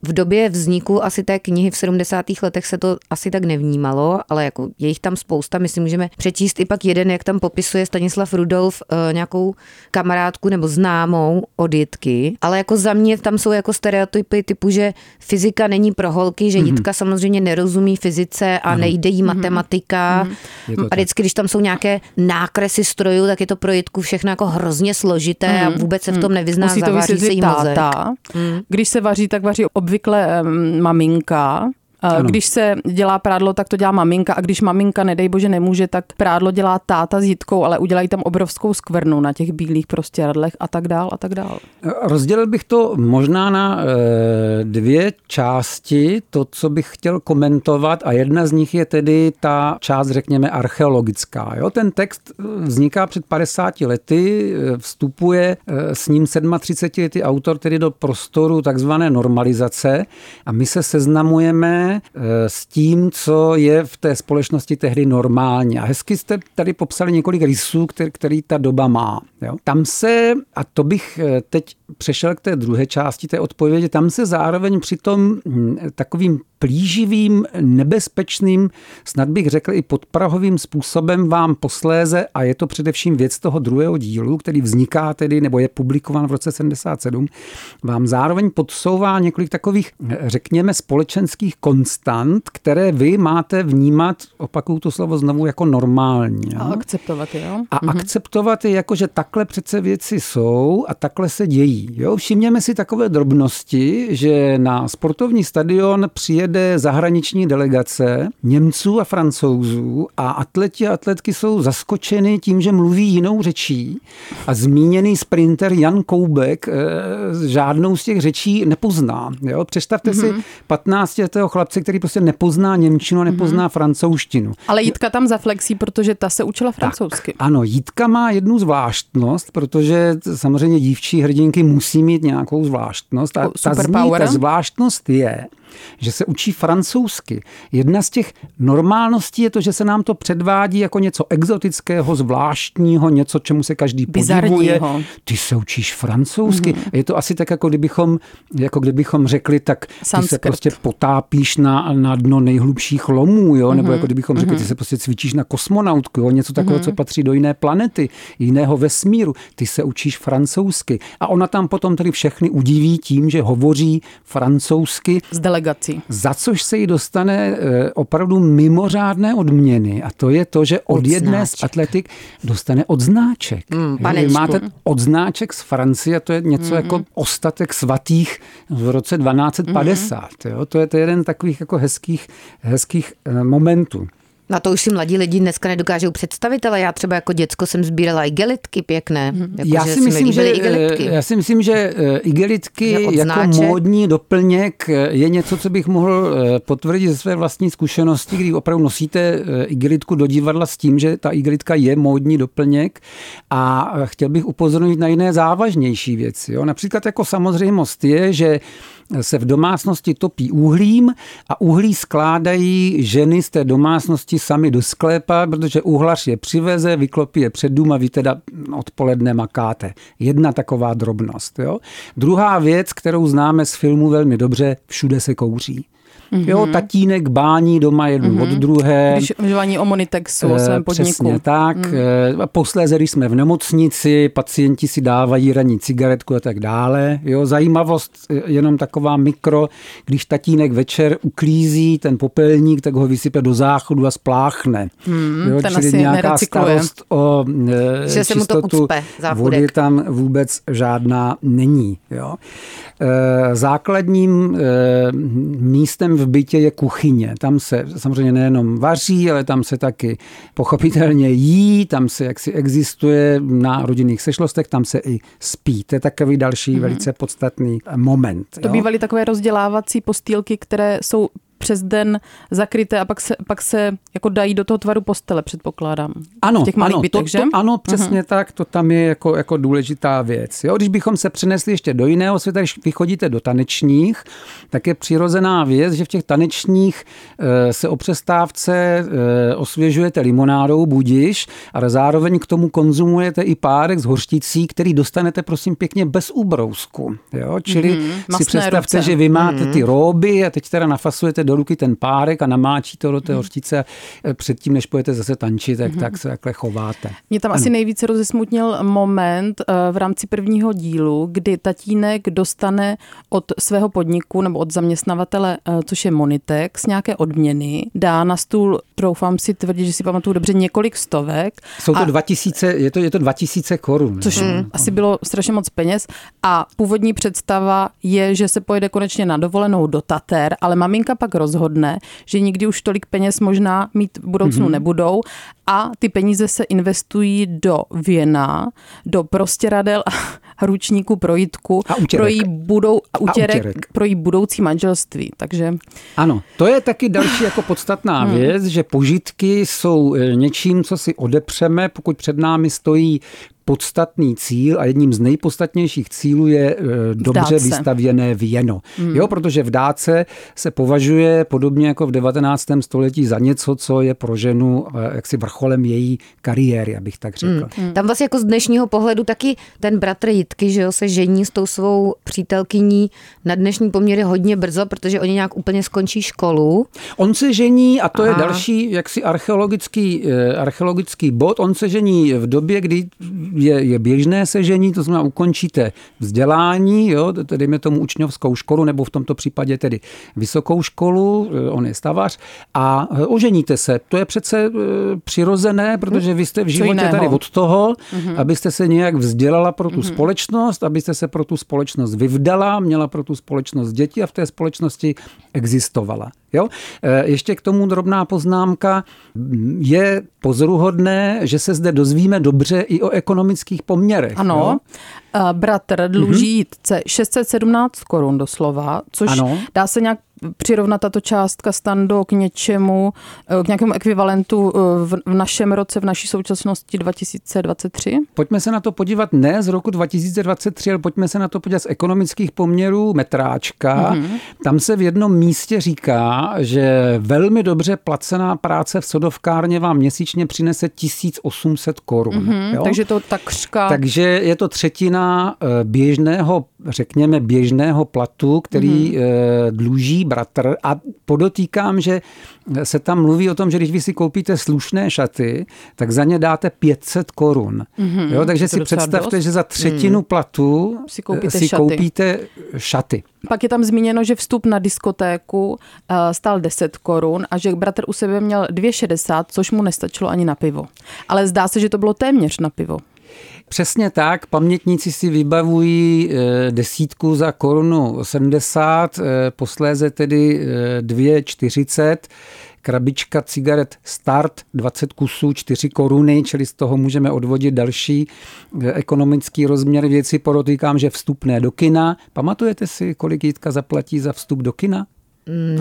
S4: v době vzniku asi té knihy v 70. letech se to asi tak nevnímalo, ale jako je jich tam spousta, my si můžeme přečíst i pak jeden, jak tam popisuje Stanislav Rudolf uh, nějakou kamarádku nebo známou od Jitky, ale jako za mě tam jsou jako stereotypy typu, že fyzika není pro holky, že mm-hmm. Jitka samozřejmě nerozumí fyzice a ano. nejde jí mm-hmm. matematika mm-hmm. a vždycky, když tam jsou nějaké nákresy strojů, tak je to pro Jitku všechno jako hrozně složité mm-hmm. a mhm. vůbec se v tom mhm. nevyzná, Musí zaváří se jí mozek.
S3: Mm. Když se vaří, tak vaří ob obvykle maminka, ano. Když se dělá prádlo, tak to dělá maminka a když maminka, nedej bože, nemůže, tak prádlo dělá táta s jitkou, ale udělají tam obrovskou skvrnu na těch bílých prostě radlech a tak dál a tak dál.
S5: Rozdělil bych to možná na e, dvě části, to, co bych chtěl komentovat a jedna z nich je tedy ta část, řekněme, archeologická. Jo? Ten text vzniká před 50 lety, vstupuje s ním 37 lety autor tedy do prostoru takzvané normalizace a my se seznamujeme Eh, s tím, co je v té společnosti tehdy normální. A hezky jste tady popsali několik rysů, který, který ta doba má. Jo? Tam se, a to bych eh, teď přešel k té druhé části té odpovědi, tam se zároveň při tom hm, takovým plíživým, nebezpečným, snad bych řekl i podprahovým způsobem vám posléze, a je to především věc toho druhého dílu, který vzniká tedy, nebo je publikován v roce 77, vám zároveň podsouvá několik takových, řekněme, společenských konstant, které vy máte vnímat, opakuju to slovo znovu, jako normální.
S3: A akceptovat je, jo?
S5: A mhm. akceptovat je jako, že takhle přece věci jsou a takhle se dějí. Jo? Všimněme si takové drobnosti, že na sportovní stadion přijede zahraniční delegace Němců a Francouzů a atleti a atletky jsou zaskočeny tím, že mluví jinou řečí a zmíněný sprinter Jan Koubek e, žádnou z těch řečí nepozná. Jo? Představte mm-hmm. si 15 letého chlapce, který prostě nepozná Němčinu a nepozná mm-hmm. francouzštinu.
S3: Ale Jitka tam zaflexí, protože ta se učila francouzsky.
S5: Tak, ano, Jitka má jednu zvláštnost, protože samozřejmě dívčí hrdinky musí mít nějakou zvláštnost. A ta, zní, ta zvláštnost je, že se učí francouzsky. Jedna z těch normálností je to, že se nám to předvádí jako něco exotického, zvláštního, něco, čemu se každý podivuje. Ty se učíš francouzsky. Mm-hmm. Je to asi tak, jako kdybychom, jako kdybychom řekli, tak ty Sanskrt. se prostě potápíš na, na dno nejhlubších lomů, jo? nebo mm-hmm. jako kdybychom řekli, ty mhm. se prostě cvičíš na kosmonautku, jo? něco takového, mm-hmm. co patří do jiné planety, jiného vesmíru. Ty se učíš francouzsky. A ona tam potom tedy všechny udiví tím, že hovoří francouzsky.
S3: Z delegací.
S5: Za což se jí dostane eh, opravdu mimořádné odměny. A to je to, že od, od jedné z atletik dostane odznáček. Mm, Vy máte odznáček z Francie, to je něco mm-hmm. jako ostatek svatých v roce 1250. Mm-hmm. Jo? To je to jeden takových jako hezkých, hezkých eh, momentů.
S4: Na to už si mladí lidi dneska nedokážou představit, ale já třeba jako děcko jsem sbírala igelitky pěkné.
S5: Mm-hmm. Jako, já, si myslím, že, igelitky. já si myslím, že eh, igelitky jako módní doplněk eh, je něco, co bych mohl eh, potvrdit ze své vlastní zkušenosti, kdy opravdu nosíte igelitku do divadla s tím, že ta igelitka je módní doplněk a chtěl bych upozornit na jiné závažnější věci. Jo? Například jako samozřejmost je, že se v domácnosti topí uhlím a uhlí skládají ženy z té domácnosti sami do sklépa, protože uhlař je přiveze, vyklopí je před dům a vy teda odpoledne makáte. Jedna taková drobnost. Jo? Druhá věc, kterou známe z filmu velmi dobře, všude se kouří. Mm-hmm. Jo, tatínek bání doma jednu mm-hmm. od druhé.
S3: Když uvažování o Monitexu, o svém podniku.
S5: Přesně tak. Mm. Posléze, když jsme v nemocnici, pacienti si dávají ranní cigaretku a tak dále. Jo, zajímavost, eh, jenom taková mikro, když tatínek večer uklízí ten popelník, tak ho vysype do záchodu a spláchne.
S3: Mm, jo, ten čili asi nějaká nerecykluje. starost
S5: o e, že se mu to ucpe, vody tam vůbec žádná není. Jo. E, základním e, místem v bytě je kuchyně. Tam se samozřejmě nejenom vaří, ale tam se taky pochopitelně jí, tam se jaksi existuje na rodinných sešlostech, tam se i spí. To je takový další mm. velice podstatný moment.
S3: To jo? bývaly takové rozdělávací postýlky, které jsou přes den zakryté a pak se, pak se jako dají do toho tvaru postele, předpokládám.
S5: Ano,
S3: v těch malých
S5: ano,
S3: bytech,
S5: to,
S3: že?
S5: To, ano, přesně uh-huh. tak, to tam je jako, jako důležitá věc. Jo? Když bychom se přenesli ještě do jiného světa, když vychodíte do tanečních, tak je přirozená věc, že v těch tanečních e, se o přestávce e, osvěžujete limonádou, budiš, ale zároveň k tomu konzumujete i párek z hořticí, který dostanete prosím pěkně bez úbrousku. Jo? Čili mm-hmm, si představte, ruce. že vy máte mm-hmm. ty róby a teď teda nafasujete do ruky ten párek a namáčí to do té mhm. hořčice předtím, než pojete zase tančit, tak, mm-hmm. tak se takhle chováte.
S3: Mě tam ano. asi nejvíce rozesmutnil moment eh, v rámci prvního dílu, kdy tatínek dostane od svého podniku nebo od zaměstnavatele, eh, což je Monitex, nějaké odměny, dá na stůl, troufám si tvrdit, že si pamatuju dobře, několik stovek.
S5: Jsou to a, 2000, je to, je to 2000 korun.
S3: Což mm. asi bylo strašně moc peněz a původní představa je, že se pojede konečně na dovolenou do Tater, ale maminka pak rozhodne, že nikdy už tolik peněz možná mít v budoucnu mm-hmm. nebudou a ty peníze se investují do věna, do prostěradel a ručníku pro jitku, a pro jí, budou, a utěrek, a utěrek. pro jí budoucí manželství. Takže...
S5: Ano, to je taky další jako podstatná hmm. věc, že požitky jsou eh, něčím, co si odepřeme, pokud před námi stojí podstatný cíl a jedním z nejpodstatnějších cílů je e, dobře vystavěné věno. Hmm. Jo, protože v dáce se považuje podobně jako v 19. století za něco, co je pro ženu e, jaksi vrcholem její kariéry, abych tak řekl.
S4: Hmm. Hmm. Tam vlastně jako z dnešního pohledu taky ten bratr Jitky, že jo, se žení s tou svou přítelkyní na dnešní poměry hodně brzo, protože oni nějak úplně skončí školu.
S5: On se žení, a to Aha. je další jaksi archeologický, e, archeologický bod, on se žení v době, kdy je, je běžné sežení, to znamená ukončíte vzdělání, jo, dejme tomu učňovskou školu, nebo v tomto případě tedy vysokou školu, eh, on je stavař, a eh, oženíte se. To je přece eh, přirozené, protože vy jste v životě tady od toho, mm-hmm. abyste se nějak vzdělala pro tu mm-hmm. společnost, abyste se pro tu společnost vyvdala, měla pro tu společnost děti a v té společnosti existovala. Jo? Ještě k tomu drobná poznámka. Je pozoruhodné, že se zde dozvíme dobře i o ekonomických poměrech.
S3: Ano, jo? bratr dluží mm-hmm. 617 korun doslova, což ano. dá se nějak přirovnat tato částka stando k něčemu, k nějakému ekvivalentu v, v našem roce, v naší současnosti 2023?
S5: Pojďme se na to podívat ne z roku 2023, ale pojďme se na to podívat z ekonomických poměrů metráčka. Mm-hmm. Tam se v jednom místě říká, že velmi dobře placená práce v sodovkárně vám měsíčně přinese 1800 korun. Mm-hmm,
S3: takže to takřka...
S5: Takže je to třetina eh, běžného, řekněme, běžného platu, který mm-hmm. dluží bratr. A podotýkám, že se tam mluví o tom, že když vy si koupíte slušné šaty, tak za ně dáte 500 korun. Mm-hmm, jo, takže si představte, dost? že za třetinu mm. platu si koupíte, si šaty. koupíte šaty.
S3: Pak je tam zmíněno, že vstup na diskotéku uh, stál 10 korun a že bratr u sebe měl 2,60, což mu nestačilo ani na pivo. Ale zdá se, že to bylo téměř na pivo.
S5: Přesně tak, pamětníci si vybavují eh, desítku za korunu 70, eh, posléze tedy 2,40 krabička cigaret Start 20 kusů 4 koruny, čili z toho můžeme odvodit další eh, ekonomický rozměr věci. Podotýkám, že vstupné do kina. Pamatujete si, kolik Jitka zaplatí za vstup do kina?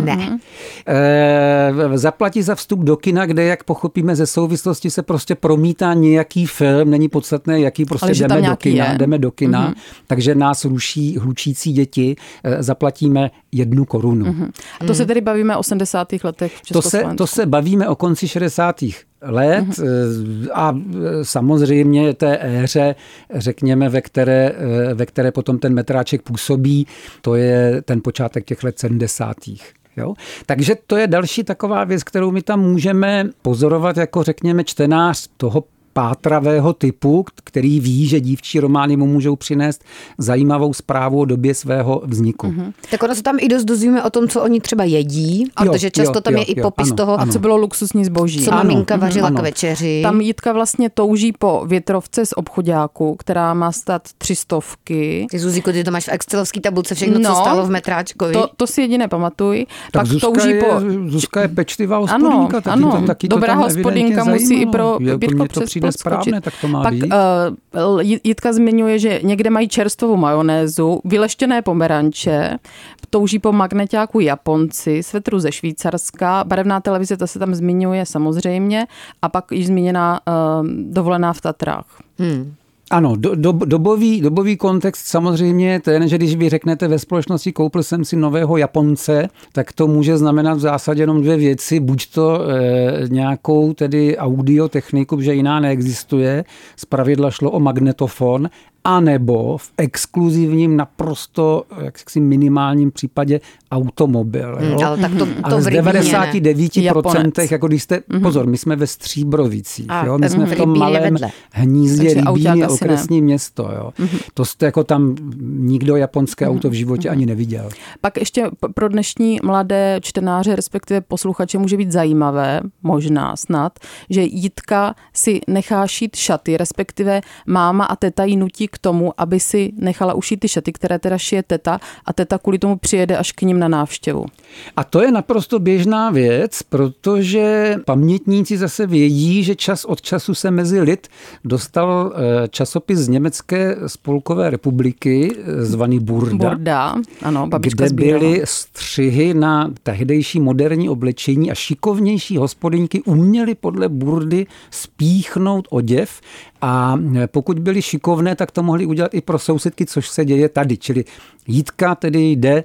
S4: Ne. Mm-hmm.
S5: E, zaplatí za vstup do kina, kde, jak pochopíme ze souvislosti, se prostě promítá nějaký film, není podstatné, jaký prostě Ale jdeme do kina, je. jdeme do kina, mm-hmm. takže nás ruší hlučící děti, e, zaplatíme jednu korunu. Mm-hmm.
S3: A to mm. se tedy bavíme o 80. letech v
S5: to se, to se bavíme o konci 60 let mm-hmm. a samozřejmě té éře, řekněme, ve které, ve které potom ten metráček působí, to je ten počátek těch let 70. Jo? Takže to je další taková věc, kterou my tam můžeme pozorovat jako, řekněme, čtenář toho pátravého typu, který ví, že dívčí romány mu můžou přinést zajímavou zprávu o době svého vzniku. Mm-hmm.
S4: Tak ono se tam i dost dozvíme o tom, co oni třeba jedí, jo, protože často jo, tam jo, je jo, i popis
S3: ano,
S4: toho,
S3: ano. co bylo luxusní zboží.
S4: Co maminka ano, vařila ano. k večeři.
S3: Tam Jitka vlastně touží po větrovce z obchodáku, která má stát tři stovky.
S4: Ty Zuziko, ty to máš v excelovské tabulce všechno, no, co stalo v metráčkovi.
S3: To, to si jediné pamatuj.
S5: Tak Pak Zuzka touží je, po... Zuzka je pečlivá hospodinka, ano, taky, ano, to, taky
S3: dobrá
S5: to
S3: hospodinka musí i pro Pětko přes
S5: přijde správné, tak to má
S3: Pak být. Uh, Jitka zmiňuje, že někde mají čerstvou majonézu, vyleštěné pomeranče, touží po magnetáku Japonci, svetru ze Švýcarska, barevná televize, ta se tam zmiňuje samozřejmě, a pak již zmíněná uh, dovolená v Tatrách. Hmm.
S5: Ano, do, do, dobový, dobový kontext samozřejmě ten, že když vy řeknete ve společnosti koupil jsem si nového Japonce, tak to může znamenat v zásadě jenom dvě věci. Buď to e, nějakou tedy audiotechniku, že jiná neexistuje, z pravidla šlo o magnetofon, anebo v exkluzivním, naprosto jaksi minimálním případě automobil.
S4: Hmm, jo? ale tak to, to
S5: ale z 99%, jako když jste, mm-hmm. pozor, my jsme ve Stříbrovicích, a, jo? my jsme v tom malém hnízdě Rybín je okresní ne. město. Jo? Mm-hmm. To jste jako tam nikdo japonské mm-hmm. auto v životě mm-hmm. ani neviděl.
S3: Pak ještě pro dnešní mladé čtenáře, respektive posluchače, může být zajímavé, možná snad, že Jitka si nechá šít šaty, respektive máma a teta ji nutí k tomu, aby si nechala ušít ty šaty, které teda šije teta a teta kvůli tomu přijede až k ním na návštěvu.
S5: A to je naprosto běžná věc, protože pamětníci zase vědí, že čas od času se mezi lid dostal eh, časopis z Německé spolkové republiky, eh, zvaný Burda.
S3: Burda, ano,
S5: kde sbírala. byly střihy na tehdejší moderní oblečení a šikovnější hospodyňky uměly podle Burdy spíchnout oděv a pokud byli šikovné, tak to mohli udělat i pro sousedky, což se děje tady. Čili Jítka tedy jde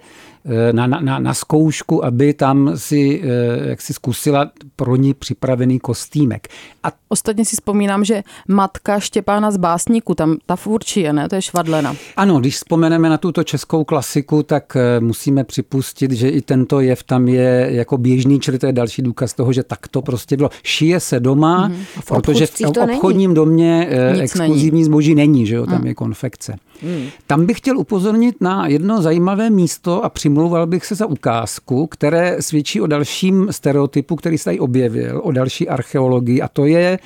S5: na, na, na zkoušku, aby tam si, eh, jak si zkusila pro ní připravený kostýmek.
S3: A Ostatně si vzpomínám, že matka Štěpána z Básníku, tam ta furčí je, ne? To je Švadlena.
S5: Ano, když vzpomeneme na tuto českou klasiku, tak eh, musíme připustit, že i tento jev tam je jako běžný, čili to je další důkaz toho, že tak to prostě bylo. Šije se doma, mm-hmm. v protože v obchodním není. domě Nic exkluzivní není. zboží není, že jo, tam mm. je konfekce. Mm. Tam bych chtěl upozornit na jedno zajímavé místo a přimlouval bych se za ukázku, které svědčí o dalším stereotypu, který se tady objevil, o další archeologii a to je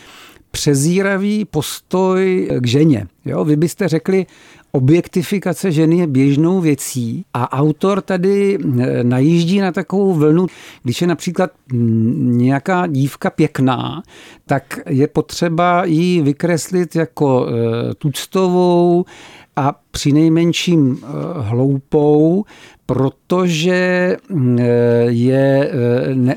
S5: přezíravý postoj k ženě. Jo? Vy byste řekli, objektifikace ženy je běžnou věcí a autor tady eh, najíždí na takovou vlnu, když je například mm, nějaká dívka pěkná, tak je potřeba ji vykreslit jako eh, tuctovou a při nejmenším eh, hloupou, protože mm, je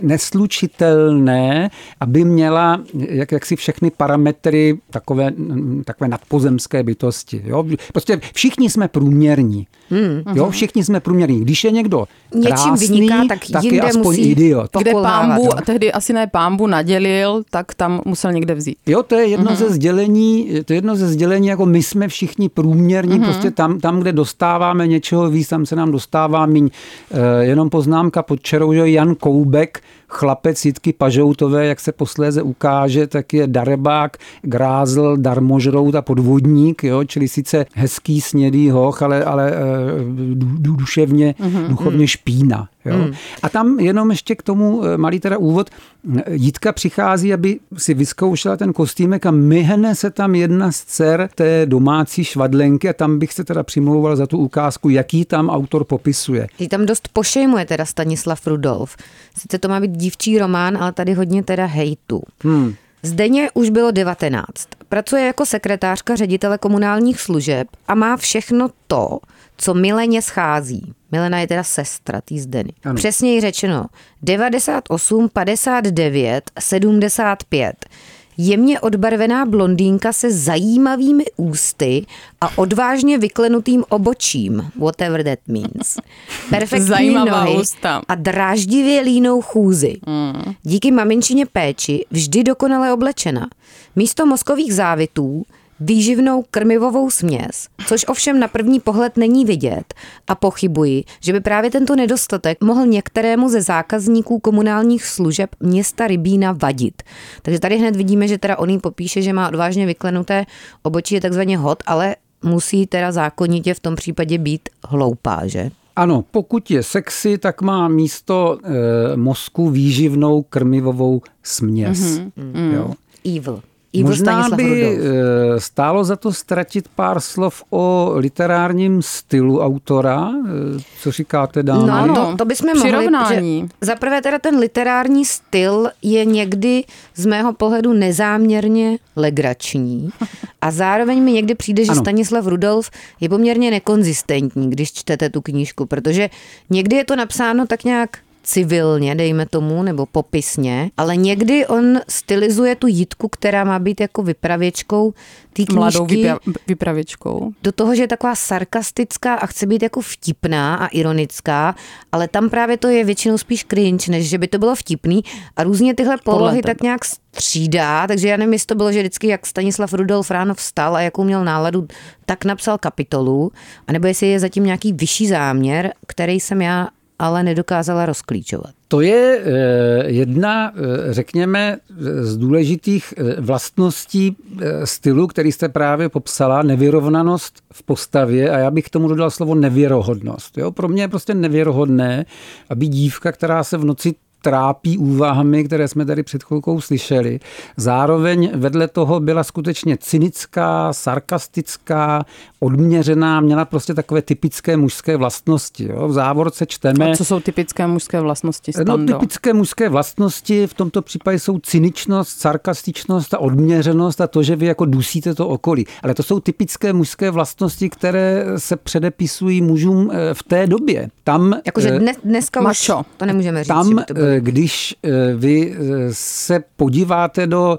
S5: neslučitelné, aby měla jak, jak si všechny parametry takové, mm, takové nadpozemské bytosti. Jo? Prostě všichni jsme průměrní. Hmm. Jo, všichni jsme průměrní. Když je někdo krásný, vyniká, tak, tak je aspoň musí idiot.
S3: Kde pámbu, jo. tehdy asi ne pámbu nadělil, tak tam musel někde vzít.
S5: Jo, to je jedno uh-huh. ze sdělení, to je jedno ze sdělení, jako my jsme všichni průměrní, uh-huh. prostě tam, tam, kde dostáváme něčeho víc, tam se nám dostává míň. E, jenom poznámka pod čarou, že Jan Koubek chlapec Jitky Pažoutové, jak se posléze ukáže, tak je darebák, grázl, darmožrout a podvodník, jo? čili sice hezký snědý hoch, ale, ale eh, duševně, mm-hmm. duchovně špína. Jo? Hmm. A tam jenom ještě k tomu eh, malý teda úvod. Jitka přichází, aby si vyzkoušela ten kostýmek a myhne se tam jedna z dcer té domácí švadlenky a tam bych se teda přimlouval za tu ukázku, jaký tam autor popisuje.
S4: Jí tam dost pošejmuje teda Stanislav Rudolf. Sice to má být dívčí román, ale tady hodně teda hejtu. Hmm. Zdeně už bylo 19. Pracuje jako sekretářka ředitele komunálních služeb a má všechno to, co Mileně schází. Milena je teda sestra tý Zdeny. Ano. Přesněji řečeno 98, 59, 75. Jemně odbarvená blondýnka se zajímavými ústy a odvážně vyklenutým obočím, whatever that means. Perfektní Zajímavá nohy ústa. a dráždivě línou chůzy. Mm. Díky maminčině péči vždy dokonale oblečena. Místo mozkových závitů výživnou krmivovou směs, což ovšem na první pohled není vidět a pochybuji, že by právě tento nedostatek mohl některému ze zákazníků komunálních služeb města Rybína vadit. Takže tady hned vidíme, že teda on jí popíše, že má odvážně vyklenuté obočí je takzvaně hot, ale musí teda zákonitě v tom případě být hloupá, že?
S5: Ano, pokud je sexy, tak má místo e, mozku výživnou krmivovou směs. Mm-hmm.
S4: Jo. Evil.
S5: Ivo Možná Stanislav by Rudolf. Eh, stálo za to ztratit pár slov o literárním stylu autora. Eh, co říkáte, dámy?
S4: No, no to, to bychom mohli. Za prvé teda ten literární styl je někdy z mého pohledu nezáměrně legrační a zároveň mi někdy přijde, že ano. Stanislav Rudolf je poměrně nekonzistentní, když čtete tu knížku, protože někdy je to napsáno tak nějak civilně, dejme tomu, nebo popisně, ale někdy on stylizuje tu jitku, která má být jako vypravěčkou té knížky.
S3: Mladou vypravěčkou.
S4: Do toho, že je taková sarkastická a chce být jako vtipná a ironická, ale tam právě to je většinou spíš cringe, než že by to bylo vtipný a různě tyhle polohy tak nějak střídá, takže já nevím, jestli to bylo, že vždycky jak Stanislav Rudolf ráno vstal a jakou měl náladu, tak napsal kapitolu, anebo jestli je zatím nějaký vyšší záměr, který jsem já ale nedokázala rozklíčovat.
S5: To je eh, jedna, eh, řekněme, z důležitých eh, vlastností stylu, který jste právě popsala, nevyrovnanost v postavě a já bych k tomu dodal slovo nevěrohodnost. Jo? Pro mě je prostě nevěrohodné, aby dívka, která se v noci trápí úvahami, které jsme tady před chvilkou slyšeli. Zároveň vedle toho byla skutečně cynická, sarkastická, odměřená, měla prostě takové typické mužské vlastnosti. Jo. V závorce čteme...
S3: A co jsou typické mužské vlastnosti?
S5: Stando? No, typické mužské vlastnosti v tomto případě jsou cyničnost, sarkastičnost a odměřenost a to, že vy jako dusíte to okolí. Ale to jsou typické mužské vlastnosti, které se předepisují mužům eh, v té době. Tam,
S4: Jakože eh, dnes, dneska Mačo. už to nemůžeme říct.
S5: Tam, to bylo. Eh, když vy se podíváte do,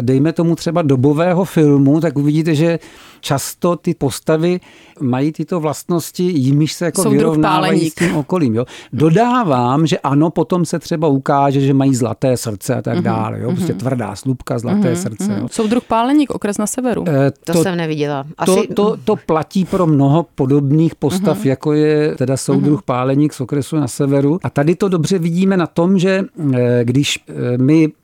S5: dejme tomu třeba dobového filmu, tak uvidíte, že často ty postavy mají tyto vlastnosti, jimiž se jako vyrovnávají s tím okolím. Jo. Dodávám, že ano, potom se třeba ukáže, že mají zlaté srdce a tak mm-hmm. dále. Jo. Prostě mm-hmm. tvrdá slupka, zlaté mm-hmm. srdce. Jo.
S3: Soudruh Páleník, okres na severu.
S4: E, to, to jsem neviděla.
S5: Asi... To, to, to platí pro mnoho podobných postav, mm-hmm. jako je teda soudruh mm-hmm. Páleník z okresu na severu. A tady to dobře vidíme na tom, že e, když e, my Eh,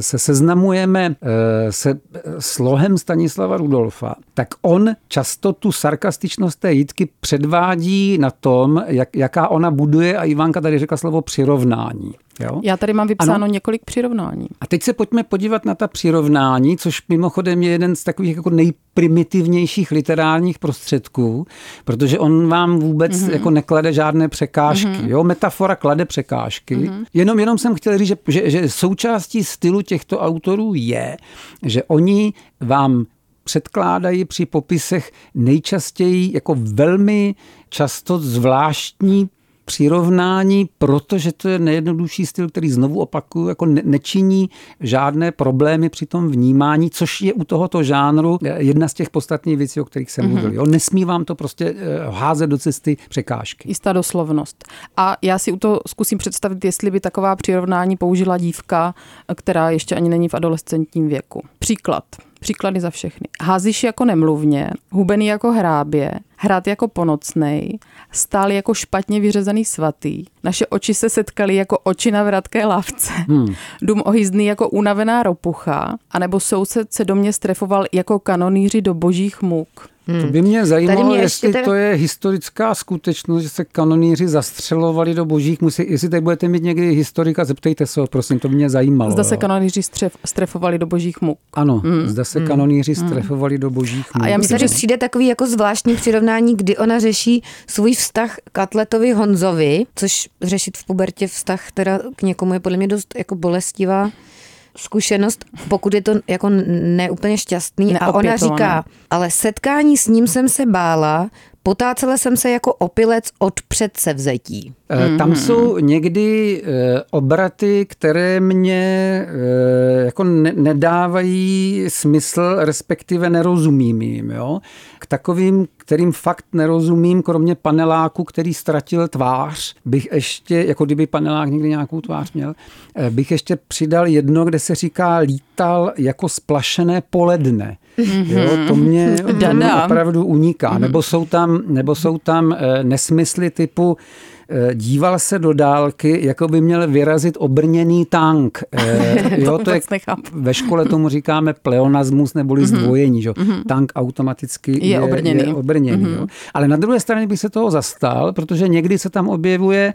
S5: se seznamujeme eh, se slohem Stanislava Rudolfa, tak on často tu sarkastičnost té jitky předvádí na tom, jak, jaká ona buduje a Ivanka tady řekla slovo přirovnání. Jo?
S3: Já tady mám vypsáno ano. několik přirovnání.
S5: A teď se pojďme podívat na ta přirovnání, což mimochodem je jeden z takových jako nejprimitivnějších literárních prostředků, protože on vám vůbec mm-hmm. jako neklade žádné překážky. Mm-hmm. Jo? Metafora klade překážky. Mm-hmm. Jenom, jenom jsem chtěl říct, že, že, že součástí stylu těchto autorů je, že oni vám předkládají při popisech nejčastěji jako velmi často zvláštní přirovnání, protože to je nejjednodušší styl, který znovu opakuju, jako ne, nečiní žádné problémy při tom vnímání, což je u tohoto žánru jedna z těch podstatných věcí, o kterých jsem mm-hmm. mluvil. Jo? Nesmí vám to prostě eh, házet do cesty překážky.
S3: Jistá doslovnost. A já si u toho zkusím představit, jestli by taková přirovnání použila dívka, která ještě ani není v adolescentním věku. Příklad. Příklady za všechny. Házíš jako nemluvně, hubený jako hrábě, hrát jako ponocnej, stál jako špatně vyřezaný svatý, naše oči se setkaly jako oči na vratké lavce, hmm. dům ohyzný jako unavená ropucha, anebo soused se do mě strefoval jako kanonýři do božích muk.
S5: Hmm. To by mě zajímalo, mě jestli teda... to je historická skutečnost, že se kanoníři zastřelovali do božích musí. Jestli teď budete mít někdy historika, zeptejte se ho, prosím, to by mě zajímalo.
S3: Zda se kanoníři střef, strefovali do božích muk.
S5: Ano, hmm. zda se hmm. kanoníři hmm. strefovali do božích muk.
S4: A já myslím, že přijde takový jako zvláštní přirovnání, kdy ona řeší svůj vztah k atletovi Honzovi, což řešit v pubertě vztah teda k někomu je podle mě dost jako bolestivá zkušenost, pokud je to jako neúplně šťastný. A ona říká, ale setkání s ním jsem se bála, Potácela jsem se jako opilec od předsevzetí.
S5: Mm-hmm. Tam jsou někdy eh, obraty, které mě eh, jako nedávají smysl, respektive nerozumím jim. Jo? K takovým, kterým fakt nerozumím, kromě paneláku, který ztratil tvář, bych ještě, jako kdyby panelák někdy nějakou tvář měl, bych ještě přidal jedno, kde se říká lítal jako splašené poledne. Mm-hmm. Jo, to mě, to mě opravdu uniká. Mm-hmm. Nebo jsou tam, nebo jsou tam eh, nesmysly typu eh, díval se do dálky, jako by měl vyrazit obrněný tank.
S3: Eh, jo, to je,
S5: ve škole tomu říkáme pleonasmus neboli mm-hmm. zdvojení. Že? Mm-hmm. Tank automaticky je, je obrněný. Je obrněný mm-hmm. jo? Ale na druhé straně bych se toho zastal, protože někdy se tam objevuje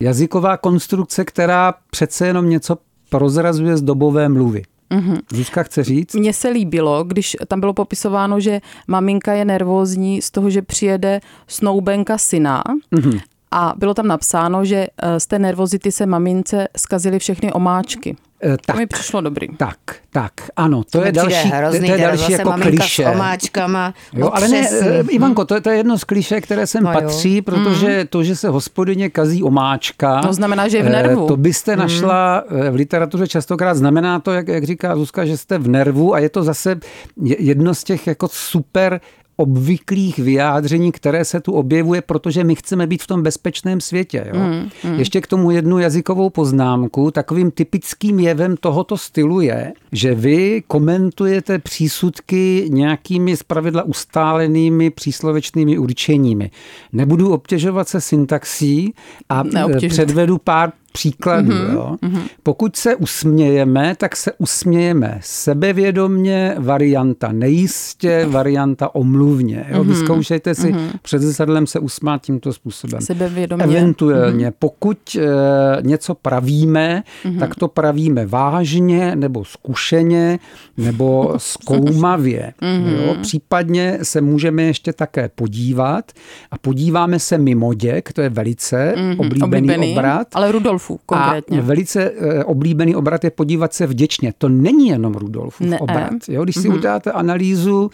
S5: jazyková konstrukce, která přece jenom něco prozrazuje z dobové mluvy. Mm-hmm. Zuzka chce říct?
S3: Mně se líbilo, když tam bylo popisováno, že maminka je nervózní z toho, že přijede snoubenka syna mm-hmm. A bylo tam napsáno, že eh, z té nervozity se mamince skazily všechny omáčky. Tak, to mi přišlo dobrý.
S5: Tak, tak, ano, to, to je další, hrozný, to je další jako kliše.
S4: S omáčkama,
S5: jo, ale ne, eh, Ivanko, to je, to je jedno z kliše, které sem no patří, protože mm. to, že se hospodyně kazí omáčka,
S3: to znamená, že je v nervu.
S5: Eh, to byste mm. našla v literatuře častokrát, znamená to, jak, jak říká Zuzka, že jste v nervu a je to zase jedno z těch jako super obvyklých vyjádření, které se tu objevuje, protože my chceme být v tom bezpečném světě. Jo? Mm, mm. Ještě k tomu jednu jazykovou poznámku. Takovým typickým jevem tohoto stylu je, že vy komentujete přísudky nějakými zpravidla ustálenými příslovečnými určeními. Nebudu obtěžovat se syntaxí a Neobtěžit. předvedu pár příkladů. Mm-hmm, jo. Mm-hmm. Pokud se usmějeme, tak se usmějeme sebevědomně, varianta nejistě, varianta omluvně. Jo. Mm-hmm. Vyzkoušejte si mm-hmm. před zrcadlem se usmát tímto způsobem.
S3: Sebevědomně.
S5: Eventuálně, mm-hmm. pokud e, něco pravíme, mm-hmm. tak to pravíme vážně nebo zkušeně nebo zkoumavě. Mm-hmm. Jo. Případně se můžeme ještě také podívat a podíváme se mimo děk, to je velice mm-hmm. oblíbený, oblíbený obrat.
S3: Ale Rudolf Rudolfů konkrétně.
S5: A velice eh, oblíbený obrat je podívat se vděčně. To není jenom Rudolfův ne. obrat. Jo? Když si mm-hmm. uděláte analýzu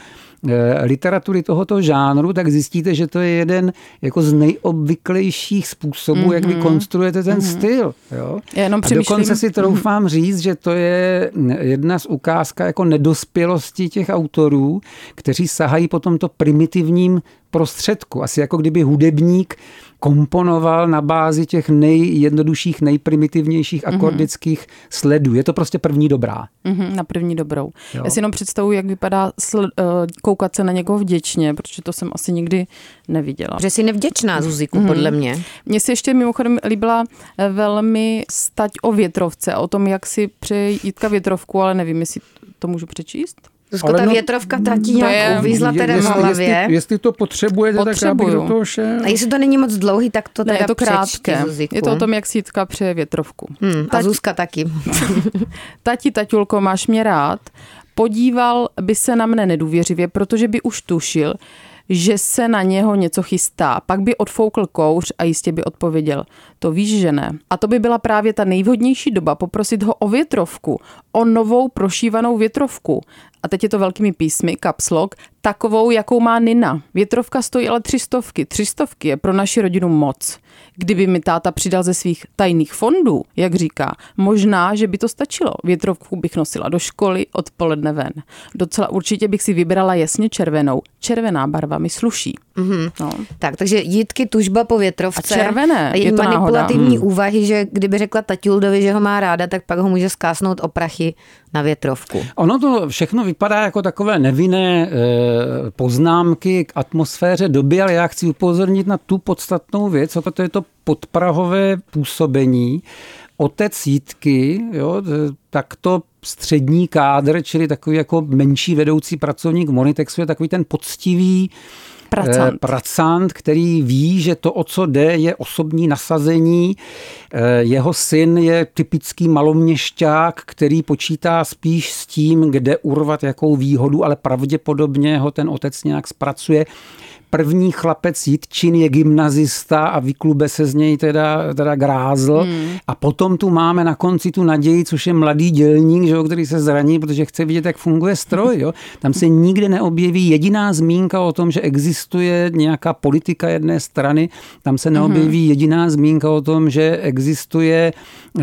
S5: eh, literatury tohoto žánru, tak zjistíte, že to je jeden jako z nejobvyklejších způsobů, mm-hmm. jak vy mhm. konstruujete ten mm-hmm. styl. Jo?
S3: Já jenom
S5: a dokonce si troufám mm-hmm. říct, že to je jedna z ukázka jako nedospělosti těch autorů, kteří sahají po tomto primitivním prostředku. Asi jako kdyby hudebník komponoval na bázi těch nejjednodušších, nejprimitivnějších mhm. akordických mm-hmm. sledů. Je to prostě první dobrá.
S3: Mm-hmm, na první dobrou. Jo. Já si jenom představuji, jak vypadá sl- uh, koukat se na někoho vděčně, protože to jsem asi nikdy neviděla.
S4: Že jsi nevděčná, Zuziku, mm-hmm. podle mě.
S3: Mně se ještě mimochodem líbila eh, velmi stať o větrovce, o tom, jak si přeje Jitka větrovku, ale nevím, jestli to můžu přečíst.
S4: Zuzko, ta no, větrovka ta ti nějak uvízla teda
S5: jestli,
S4: v hlavě.
S5: Jestli, jestli to potřebujete, Potřebuju. tak já bych do toho šel.
S4: A jestli to není moc dlouhý, tak to teda
S3: ne, je to krátké. Je to o tom, jak sítka přeje větrovku.
S4: Hmm, a Zuzka taky.
S3: Tati, taťulko, máš mě rád? Podíval by se na mne nedůvěřivě, protože by už tušil, že se na něho něco chystá. Pak by odfoukl kouř a jistě by odpověděl, to víš, že ne. A to by byla právě ta nejvhodnější doba poprosit ho o větrovku, o novou prošívanou větrovku a teď je to velkými písmy, kapslok, takovou, jakou má Nina. Větrovka stojí ale tři stovky. Tři stovky je pro naši rodinu moc. Kdyby mi táta přidal ze svých tajných fondů, jak říká, možná, že by to stačilo. Větrovku bych nosila do školy odpoledne ven. Docela určitě bych si vybrala jasně červenou. Červená barva mi sluší.
S4: Mm-hmm. No. Tak, takže jítky tužba po větrovce.
S3: A červené,
S4: a je to manipulativní hmm. úvahy, že kdyby řekla Tatiuldovi, že ho má ráda, tak pak ho může skásnout o prachy na větrovku.
S5: Ono to všechno vypadá jako takové nevinné e, poznámky k atmosféře doby, ale já chci upozornit na tu podstatnou věc, a to je to podprahové působení. Otec Jítky, jo, tak to střední kádr, čili takový jako menší vedoucí pracovník Monitexu je takový ten poctivý,
S3: Pracant.
S5: Eh, pracant, který ví, že to, o co jde, je osobní nasazení. Eh, jeho syn je typický maloměšťák, který počítá spíš s tím, kde urvat jakou výhodu, ale pravděpodobně ho ten otec nějak zpracuje první chlapec Jitčin je gymnazista a vyklube se z něj teda, teda grázl. Hmm. A potom tu máme na konci tu naději, což je mladý dělník, že jo, který se zraní, protože chce vidět, jak funguje stroj. Jo. Tam se nikde neobjeví jediná zmínka o tom, že existuje nějaká politika jedné strany. Tam se neobjeví hmm. jediná zmínka o tom, že existuje eh,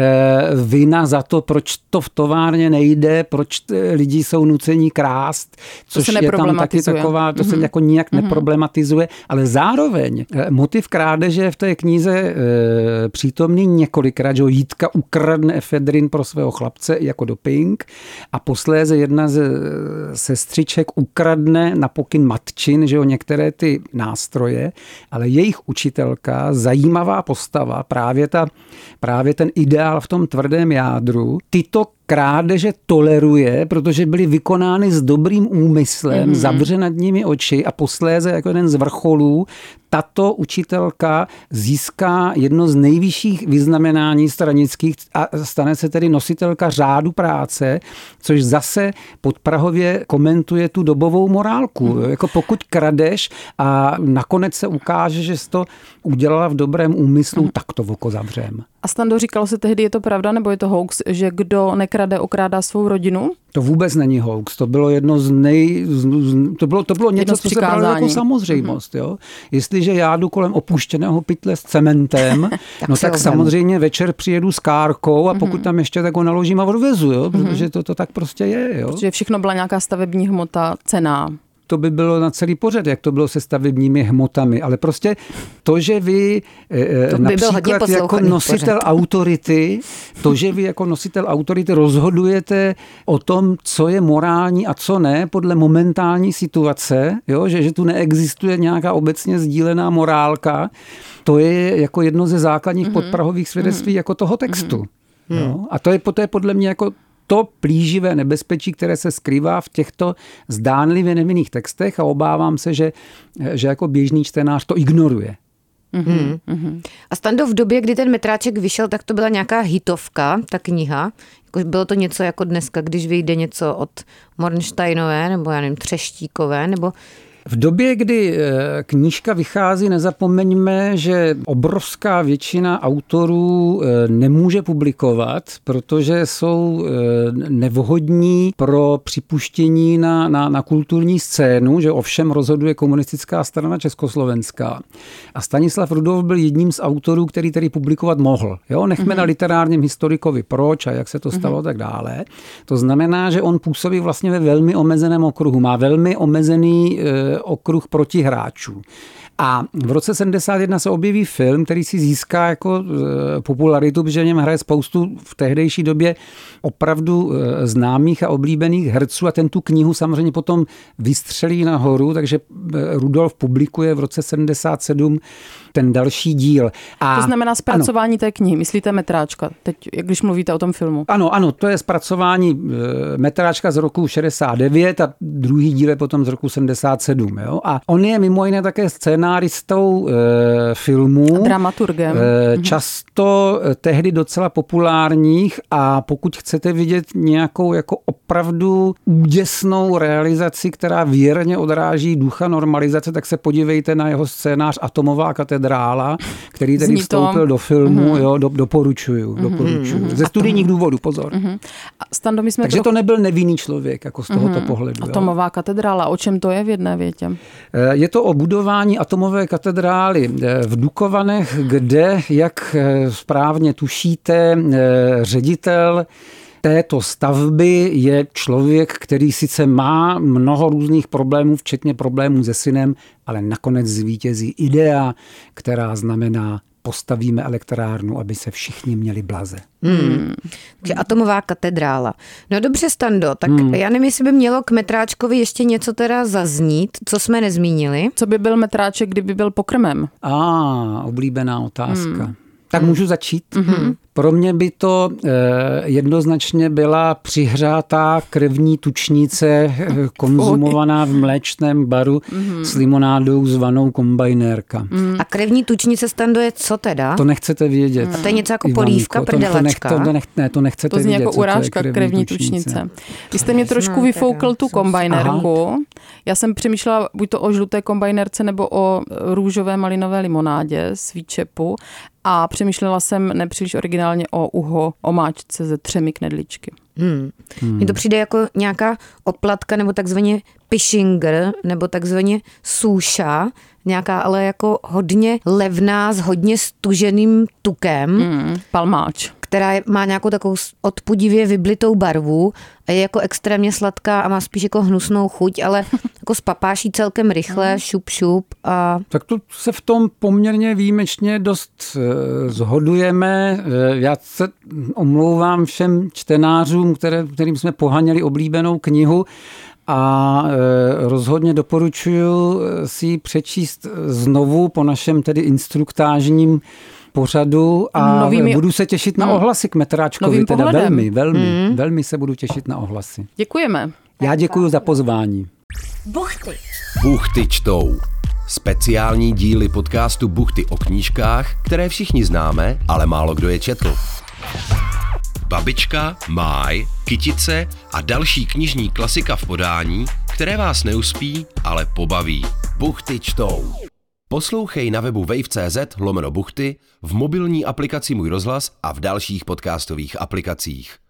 S5: vina za to, proč to v továrně nejde, proč lidi jsou nuceni krást, což je tam taky taková, to se hmm. jako nijak hmm. neproblematizuje dramatizuje, ale zároveň eh, motiv krádeže je v té knize e, přítomný několikrát, že Jítka ukradne efedrin pro svého chlapce jako doping a posléze jedna ze sestřiček ukradne na pokyn matčin, že jo, některé ty nástroje, ale jejich učitelka, zajímavá postava, právě, ta, právě ten ideál v tom tvrdém jádru, tyto krádeže toleruje, protože byly vykonány s dobrým úmyslem, mm-hmm. zavře nad nimi oči a posléze jako jeden z vrcholů tato učitelka získá jedno z nejvyšších vyznamenání stranických a stane se tedy nositelka řádu práce, což zase pod Prahově komentuje tu dobovou morálku. Hmm. Jako pokud kradeš a nakonec se ukáže, že jsi to udělala v dobrém úmyslu, hmm. tak to oko zavřem.
S3: Stando, říkalo se tehdy, je to pravda, nebo je to hoax, že kdo nekrade, okrádá svou rodinu?
S5: To vůbec není hoax, to bylo jedno z nej... To bylo, to bylo něco, co se bralo jako samozřejmost. Mm-hmm. Jo? Jestliže já jdu kolem opuštěného pytle s cementem, tak no tak objem. samozřejmě večer přijedu s kárkou a pokud mm-hmm. tam ještě tak ho naložím a odvezu, jo? Mhm. protože to, to tak prostě je. Jo?
S3: Protože všechno byla nějaká stavební hmota cená
S5: to by bylo na celý pořad, jak to bylo se stavebními hmotami. Ale prostě to, že vy eh, to by například jako nositel pořad. autority, to, že vy jako nositel autority rozhodujete o tom, co je morální a co ne, podle momentální situace, jo? Že, že tu neexistuje nějaká obecně sdílená morálka, to je jako jedno ze základních mm-hmm. podprahových svědectví mm-hmm. jako toho textu. Mm-hmm. Jo? A to je, je podle mě jako to plíživé nebezpečí, které se skrývá v těchto zdánlivě nevinných textech a obávám se, že, že jako běžný čtenář to ignoruje.
S4: Mm-hmm. Mm-hmm. A Stando, v době, kdy ten metráček vyšel, tak to byla nějaká hitovka, ta kniha. Jako bylo to něco jako dneska, když vyjde něco od Mornsteinové, nebo já nevím, Třeštíkové, nebo
S5: v době, kdy eh, knížka vychází, nezapomeňme, že obrovská většina autorů eh, nemůže publikovat, protože jsou eh, nevhodní pro připuštění na, na, na kulturní scénu, že ovšem rozhoduje komunistická strana Československá. A Stanislav Rudolf byl jedním z autorů, který tedy publikovat mohl. Jo? Nechme mm-hmm. na literárním historikovi proč a jak se to stalo mm-hmm. tak dále. To znamená, že on působí vlastně ve velmi omezeném okruhu. Má velmi omezený okruh protihráčů. A v roce 71 se objeví film, který si získá jako e, popularitu, protože v něm hraje spoustu v tehdejší době opravdu e, známých a oblíbených herců a ten tu knihu samozřejmě potom vystřelí nahoru, takže e, Rudolf publikuje v roce 77 ten další díl.
S3: A, to znamená zpracování ano. té knihy, myslíte metráčka, teď, jak když mluvíte o tom filmu?
S5: Ano, ano, to je zpracování metráčka z roku 69 a druhý díl je potom z roku 77. Jo? A on je mimo jiné také scenáristou e, filmů. A
S3: dramaturgem.
S5: E, často e, tehdy docela populárních a pokud chcete vidět nějakou jako opravdu úděsnou realizaci, která věrně odráží ducha normalizace, tak se podívejte na jeho scénář Atomová katedra katedrála, který tedy Zní vstoupil to... do filmu, mm-hmm. jo, do, doporučuju, mm-hmm. doporučuju. Ze studijních důvodů, pozor. Mm-hmm.
S3: A Stando, my jsme
S5: Takže to nebyl nevinný člověk, jako z tohoto mm-hmm. pohledu.
S3: Atomová jo. katedrála, o čem to je v jedné větě?
S5: Eh, je to o budování atomové katedrály eh, v Dukovanech, kde, jak eh, správně tušíte, ředitel této stavby je člověk, který sice má mnoho různých problémů, včetně problémů se synem, ale nakonec zvítězí idea, která znamená postavíme elektrárnu, aby se všichni měli blaze. Hmm.
S4: Takže atomová katedrála. No dobře, Stando, tak hmm. já nevím, jestli by mělo k metráčkovi ještě něco teda zaznít, co jsme nezmínili.
S3: Co by byl metráček, kdyby byl pokrmem?
S5: A, ah, oblíbená otázka. Hmm. Tak můžu začít? Mm-hmm. Pro mě by to eh, jednoznačně byla přihřátá krevní tučnice eh, konzumovaná v mléčném baru mm-hmm. s limonádou zvanou kombajnérka.
S4: Mm. A krevní tučnice stando je co teda?
S5: To nechcete vědět.
S4: Mm. To je něco jako Ivanko, polívka, prdelačka.
S5: To, to, nech, ne, to nechcete
S3: to
S5: zní
S3: jako urážka krevní, krevní tučnice. tučnice. Vy jste mě trošku vyfoukl tu kombajnérku. Aha. Já jsem přemýšlela buď to o žluté kombajnérce nebo o růžové malinové limonádě z výčepu a přemýšlela jsem nepříliš originálně o uho omáčce ze třemi knedličky.
S4: Hmm. Hmm. Mně to přijde jako nějaká oplatka nebo takzvaně pishinger nebo takzvaně suša, nějaká ale jako hodně levná s hodně stuženým tukem.
S3: Hmm. Palmáč
S4: která má nějakou takovou odpudivě vyblitou barvu a je jako extrémně sladká a má spíš jako hnusnou chuť, ale jako spapáší celkem rychle, mhm. šup šup. A...
S5: Tak to se v tom poměrně výjimečně dost eh, zhodujeme. Eh, já se omlouvám všem čtenářům, které, kterým jsme pohaněli oblíbenou knihu, a eh, rozhodně doporučuji si ji přečíst znovu po našem tedy instruktážním pořadu a Novými... budu se těšit na hmm. ohlasy k Metráčkovi. Teda pohledem. velmi, velmi, hmm. velmi se budu těšit na ohlasy.
S3: Děkujeme.
S5: Já děkuji za pozvání.
S2: Buchty. Buchty čtou. Speciální díly podcastu Buchty o knížkách, které všichni známe, ale málo kdo je četl. Babička, Máj, Kytice a další knižní klasika v podání, které vás neuspí, ale pobaví. Buchty čtou. Poslouchej na webu wave.cz lomeno buchty, v mobilní aplikaci Můj rozhlas a v dalších podcastových aplikacích.